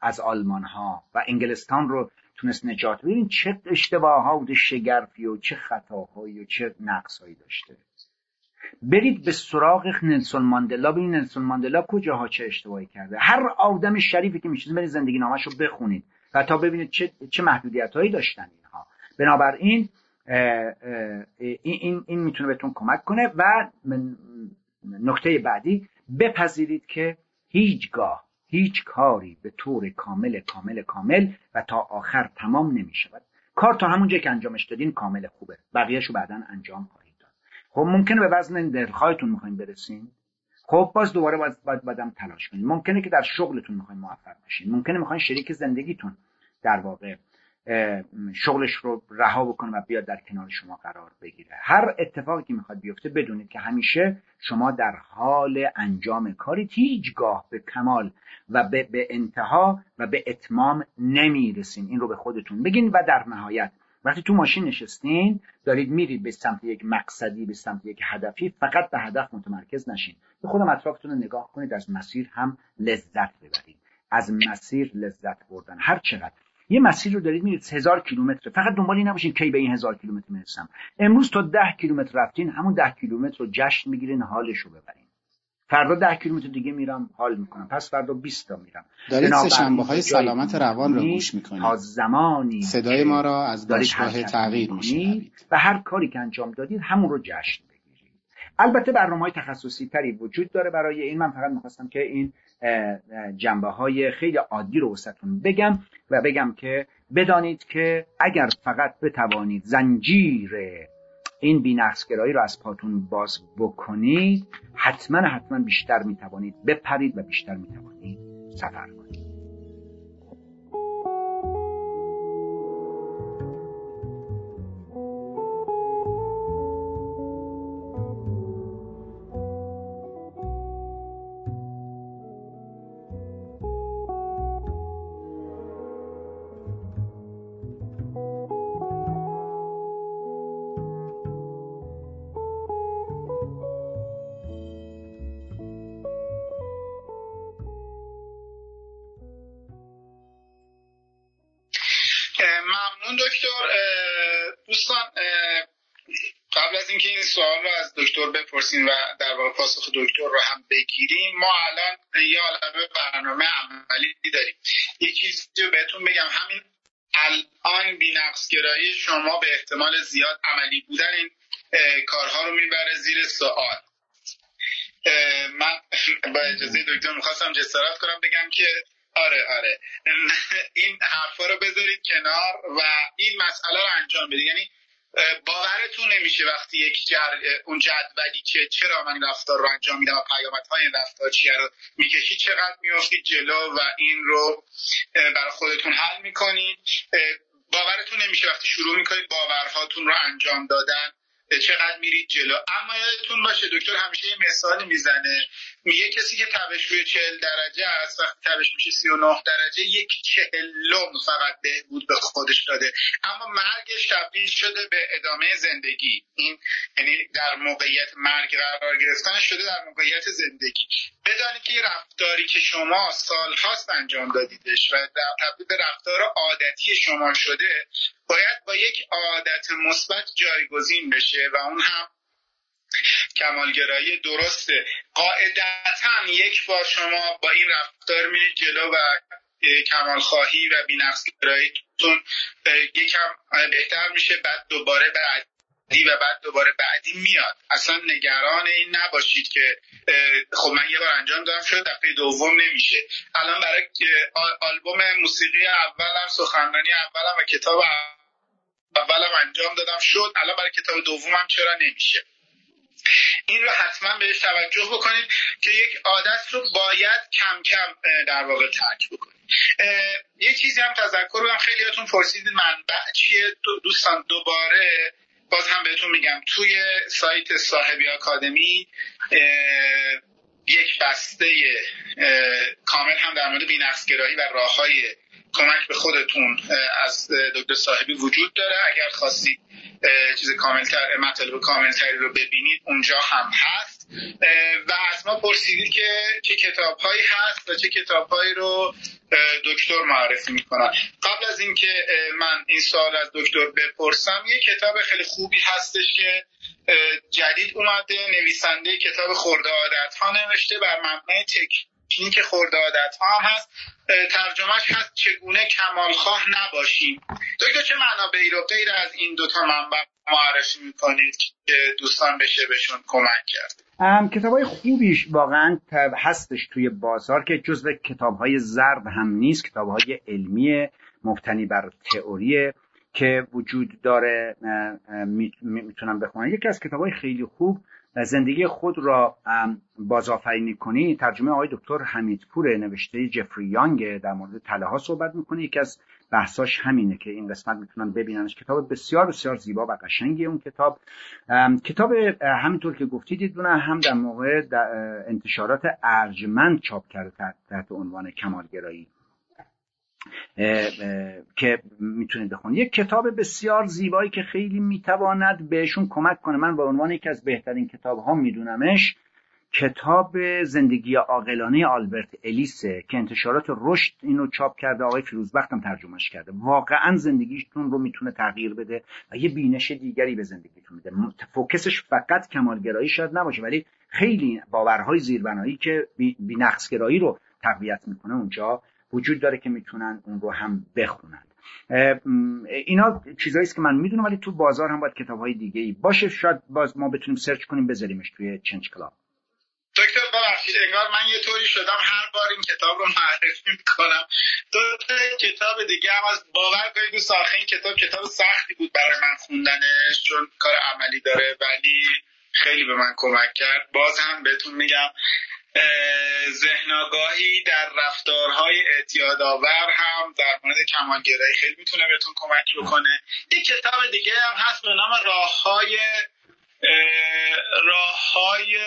از آلمان ها و انگلستان رو تونست نجات ببینید چه اشتباهات شگرفی و چه خطاهایی و چه نقصهایی داشته. برید به سراغ نلسون ماندلا. ببینید نلسون ماندلا کجاها چه اشتباهی کرده. هر آدم شریفی که میشه برید زندگی نامش رو بخونید و تا ببینید چه, چه محدودیت هایی داشتن اینها. بنابراین این, این, این می‌تونه بهتون کمک کنه. و نکته بعدی بپذیرید که هیچگاه هیچ کاری به طور کامل کامل کامل و تا آخر تمام نمی شود. کار تا همون که انجامش دادین کامل خوبه. بقیهش رو بعدا انجام خواهید داد. خب ممکنه به وزن دلخواهتون می‌خواین برسین. خب باز دوباره باید, باید بدم تلاش کنید ممکنه که در شغلتون می‌خواین موفق بشین. ممکنه می‌خواین شریک زندگیتون در واقع شغلش رو رها بکنه و بیاد در کنار شما قرار بگیره. هر اتفاقی که می‌خواد بیفته بدونید که همیشه شما در حال انجام کاری هیچگاه به کمال و به, به انتها و به اتمام نمی‌رسین. این رو به خودتون بگین و در نهایت وقتی تو ماشین نشستین دارید میرید به سمت یک مقصدی به سمت یک هدفی فقط به هدف متمرکز نشین. به خودم اطرافتون رو نگاه کنید از مسیر هم لذت ببرید. از مسیر لذت بردن. هر چقدر یه مسیر رو دارید میرید هزار کیلومتر. فقط دنبالی نباشین کی به این هزار کیلومتر می‌رسم. امروز تا ده کیلومتر رفتین همون ده کیلومتر رو جشن می‌گیرین حالش رو ببرین. فردا ده کیلومتر دیگه میرم حال می‌کنم. پس فردا 20 تا میرم. دارید سه شنبه های سلامت روان رو گوش می‌کنید. تا زمانی صدای ما را از باشگاه تغییر میشنوید. و هر کاری که انجام دادید همون رو جشن البته برنامه های تخصصی تری وجود داره برای این. من فقط می‌خواستم که این جنبه های خیلی عادی رو وسطتون بگم و بگم که بدانید که اگر فقط بتوانید زنجیر این بینقصگرایی رو از پاتون باز بکنید حتما حتما بیشتر می‌توانید بپرید و بیشتر می‌توانید سفر کنید. احتمال زیاد عملی بودن این کارها رو می‌بره زیر سوال. من با اجازه دکتر می‌خواستم جسارت کنم بگم که آره آره. این حرفا رو بذارید کنار و این مسئله رو انجام بدید. یعنی باورتون نمیشه وقتی یک جر... اون جدولی که چرا من رفتار رو انجام میدم و پیامدهای این رفتار چیه رو می‌کشید؟ چقدر میافتید جلو و این رو برای خودتون حل می‌کنید؟ باورتون نمیشه وقتی شروع می‌کنید باورهاتون رو انجام دادن چقدر میرید جلو؟ اما یادتون باشه دکتر همیشه یه مثال می‌زنه. میگه کسی که تبش روی 40 درجه است وقتی تبش میشه 39 درجه یک چهلم فقط بهبود به خودش داده. اما مرگش تبدیل شده به ادامه زندگی. این یعنی در موقعیت مرگ قرار گرفتن شده در موقعیت زندگی. بدانید که رفتاری که شما سالهاست انجام دادیدش و در تبدیل به رفتار عادتی شما شده باید با یک عادت مثبت جایگزین بشه و اون هم کمالگرایی درسته. قاعدتا یک بار شما با این رفتار میرید جلو و کمال خواهی و بینفسگراییتون یکم بهتر میشه بعد دوباره بعدی و بعد دوباره بعدی میاد. اصلا نگران این نباشید که خب من یه بار انجام دادم شد دفعه دوم نمیشه. الان برای آلبوم موسیقی اولم سخنرانی اولم و کتاب اولم انجام دادم. شد الان برای کتاب دومم چرا نمیشه؟ این رو حتما بهش توجه بکنید که یک عادت رو باید کم کم در واقع ترک بکنید. یه چیزی هم تذکر بدم خیلیاتون پرسیدید منبع چیه؟ دوستان دوباره باز هم بهتون میگم. توی سایت صاحبی آکادمی یک بسته کامل هم در مورد بینقصگرایی و راه های کمک به خودتون از دکتر صاحبی وجود داره. اگر خواستید چیز کاملتر مطالب کاملتری رو ببینید اونجا هم هست. و از ما پرسیدید که چه کتاب هایی هست و چه کتاب هایی رو دکتر معرفی می‌کنن. قبل از اینکه من این سوال از دکتر بپرسم یه کتاب خیلی خوبی هستش که جدید اومده نویسنده کتاب خورده عادت ها نوشته بر مبنای تکنیک خورده عادت ها هم هست. ترجمهش هست چگونه کمالخواه نباشیم. دکتر چه منابعی رو غیر از این دوتا منبع معرفی می‌کنید که دوستان بشه بهشون کمک کرد؟ کتاب های خوبیش واقعا هستش توی بازار که جزو کتاب های زرد هم نیست. کتاب های علمی مبتنی بر تئوری که وجود داره. می‌تونم بخونم. یکی از کتاب های خیلی خوب زندگی خود را بازآفرینی کنی ترجمه آقای دکتر حمیدپور نوشته جفری یانگ در مورد تله ها صحبت می‌کنه. یکی از بحثاش همینه که این قسمت می‌تونن ببیننش. کتاب بسیار بسیار زیبا و قشنگی اون کتاب. کتاب همینطور که گفتید دیدونه هم در موقع انتشارات ارجمند چاپ کرده تحت عنوان کمالگرایی. که می‌تونید بخونید یک کتاب بسیار زیبایی که خیلی می‌تواند بهشون کمک کنه. من به عنوان یکی از بهترین کتاب ها میدونمش کتاب زندگی عاقلانه آلبرت الیسه که انتشارات رشد اینو چاپ کرده آقای فیروزبخت هم ترجمهش کرده. واقعا زندگیتون رو می‌تونه تغییر بده و یه بینش دیگری به زندگیتون میده. فوکسش فقط کمالگرایی شاید نباشه ولی خیلی باورهای زیربنایی که بینقصگرایی رو تقویت می‌کنه اونجا. وجود داره که می‌تونن اون رو هم بخونن. اینا چیزایی است که من می‌دونم ولی تو بازار هم باید کتاب های دیگه ای باشه. شاید باز ما بتونیم سرچ کنیم بذاریمش توی چنج کلاب. دکتر ببخشید انگار من یه طوری شدم هر بار این کتاب رو معرفی می‌کنم. دو تا کتاب دیگه هم از باور کنید دوست کتاب کتاب سختی بود برای من خوندنش چون کار عملی داره ولی خیلی به من کمک کرد. باز هم بهتون میگم ذهنگاهی در رفتارهای اعتیادآور هم در مورد کمالگرایی خیلی می‌تونه بهتون کمک بکنه. یک کتاب دیگه هم هست به نام راههای راههای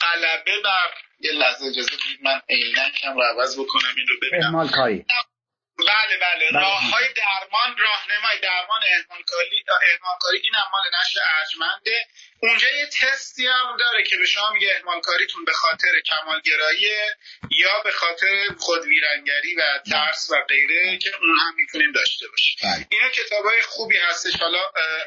غلبه بر یه لحظه اجازه من عینکم رو عوض بکنم این رو ببینم. بله, بله. راه های درمان راهنمای درمان اهمالکاری اهمالکاری این هم مال نشر ارجمنده اونجا یه تستی هم داره که به شما میگه اهمالکاریتون به خاطر کمالگرایی یا به خاطر خودویرنگری و ترس و غیره که اون هم می‌تونیم داشته باشیم بله. اینا کتاب های خوبی هستش حالا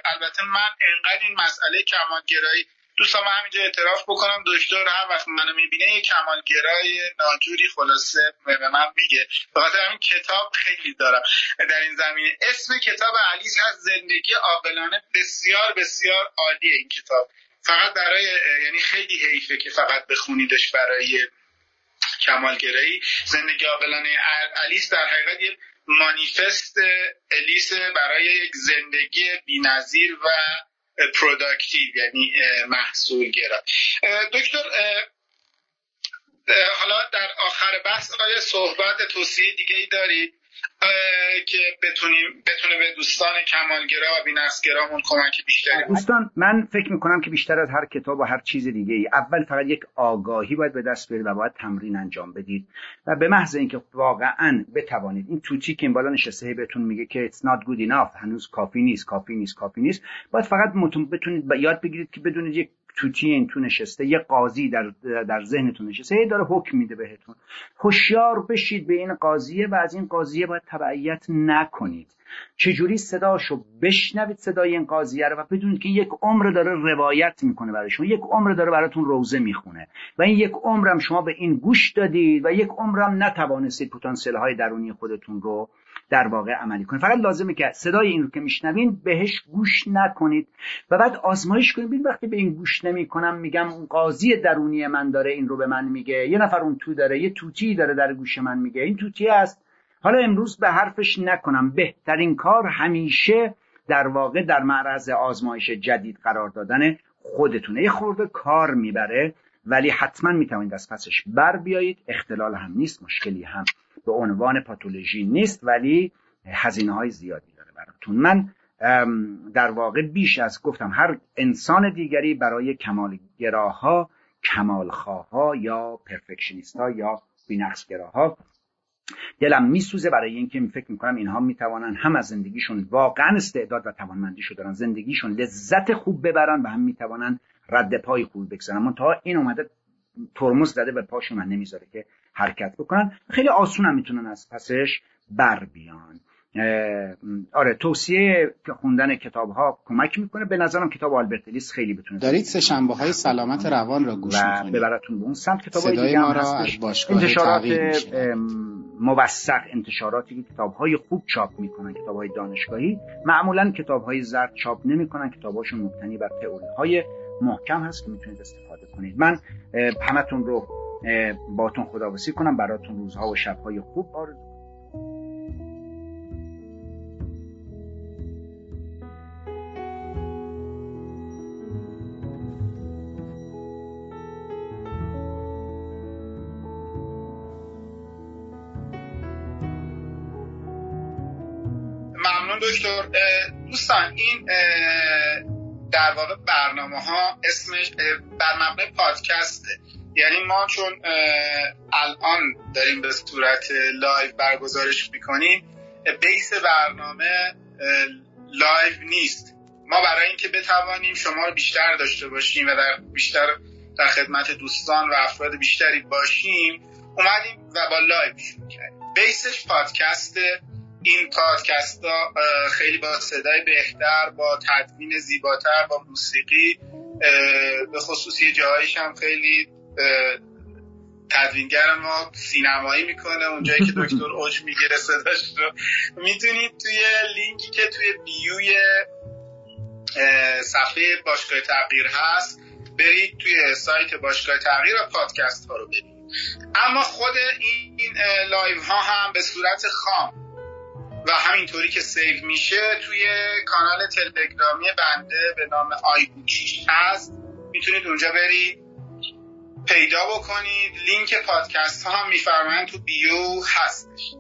البته من انقدر این مسئله کمالگرایی دوستان من همینجا اعتراف بکنم. دکتر هر وقت منو می‌بینه یه کمالگرای ناجوری خلاصه به من میگه. بخاطر همین کتاب خیلی دارم. در این زمینه. اسم کتاب علیس هست زندگی عاقلانه. بسیار بسیار عالیه این کتاب. فقط برای یعنی خیلی حیفه که فقط بخونیدش برای کمالگرایی. زندگی عاقلانه. الیس در حقیقت یه مانیفست الیس برای یک زندگی بینظیر و productive یعنی محصول گرا دکتر حالا در آخر بحث آیا صحبت توصیه دیگه ای دارید که بتونیم بتونه به دوستان کمالگرا و بینقصگرامون کمک بیشتری دوستان من فکر می‌کنم که بیشتر از هر کتاب و هر چیز دیگه ای اول فقط یک آگاهی باید به دست بیارید و باید تمرین انجام بدید. و به محض اینکه واقعا بتوانید این توتی که این بالا نشسته بهتون میگه که it's not good enough هنوز کافی نیست کافی نیست کافی نیست باید فقط بتونید یاد بگیرید که بدونید یک توتی این تو نشسته یه قاضی در در ذهنتون نشسته هی داره حکم میده بهتون. هوشیار بشید به این قاضیه و از این قاضیه باید تبعیت نکنید. چجوری صداشو بشنوید صدای این قاضیه رو و بدونید که یک عمر داره روایت می‌کنه برای شما یک عمر داره براتون روزه می‌خونه و این یک عمرم شما به این گوش دادید و یک عمرم نتوانستید پتانسیل های درونی خودتون رو در واقع عملی کنید. فقط لازمه که صدای این رو که میشنوین بهش گوش نکنید و بعد آزمایش کنید. ببین وقتی به این گوش نمی‌کنم میگم اون قاضی درونی من داره این رو به من میگه. یه نفر اون تو داره یه توتی داره در گوش من میگه. این توتی است. حالا امروز به حرفش نکنم. بهترین کار همیشه در واقع در معرض آزمایش جدید قرار دادن خودتونه. یه خورده کار می‌بره ولی حتما می‌توانید از پسش بر بیایید. اختلال هم نیست مشکلی هم به عنوان پاتولوژی نیست ولی هزینه های زیادی داره براتون. من در واقع بیش از گفتم هر انسان دیگری برای کمالگراها کمالخواها یا پرفکشنیست ها یا بینقصگراها دلم میسوزه برای اینکه فکر می‌کنم اینها می‌توانن هم از زندگیشون واقعا استعداد و توانمندیشو دارن زندگیشون لذت خوب ببرن و هم می‌توانن رد پای خوب بگذارن. اما تا این اومده ترمز زده به پاشون من نمی‌ذاره که حرکت بکنن. خیلی آسون هم می‌تونن از پسش بر بیان. آره توصیه که خوندن کتاب ها کمک می‌کنه. به نظرم کتاب آلبرت الیس خیلی بتونه دارید سه شنبه های سلامت روان را گوش و ببرتون به اون سمت کتاب های دیگه هم هستش. انتشارات موثق انتشاراتی که کتاب های خوب چاپ می‌کنن کتاب های دانشگاهی. معمولا کتاب های زرد چاپ نمی‌کنن. کتاب هاشون مبتنی بر تئوری های محکم هست که می‌تونید استفاده کنید. من همتون رو باتون خداوسی کنم براتون روزها و شبهای خوب آرزو دکتر. دوستان این در واقع برنامه ها اسمش بر مبنای پادکسته. یعنی ما چون الان داریم به صورت live برگزارش می‌کنیم base برنامه live نیست. ما برای اینکه بتوانیم شما رو بیشتر داشته باشیم و در بیشتر در خدمت دوستان و افراد بیشتری باشیم اومدیم و با live شروع کردیم. base ش پادکست این پادکست ها خیلی با صدای بهتر با تدوین زیباتر با موسیقی به خصوص یه جاهایش هم خیلی تدوینگر ما سینمایی می‌کنه اونجایی که دکتر اوج می‌گیره صداش رو. می‌تونید توی لینکی که توی بیوی صفحه باشگاه تغییر هست برید توی سایت باشگاه تغییر و پادکست ها رو ببینید. اما خود این live ها هم به صورت خام و همینطوری که save میشه توی کانال تلگرامی بنده به نام آی هست. می‌تونید اونجا برید. پیدا بکنید. لینک پادکست ها هم میفرمایند تو bio هستش.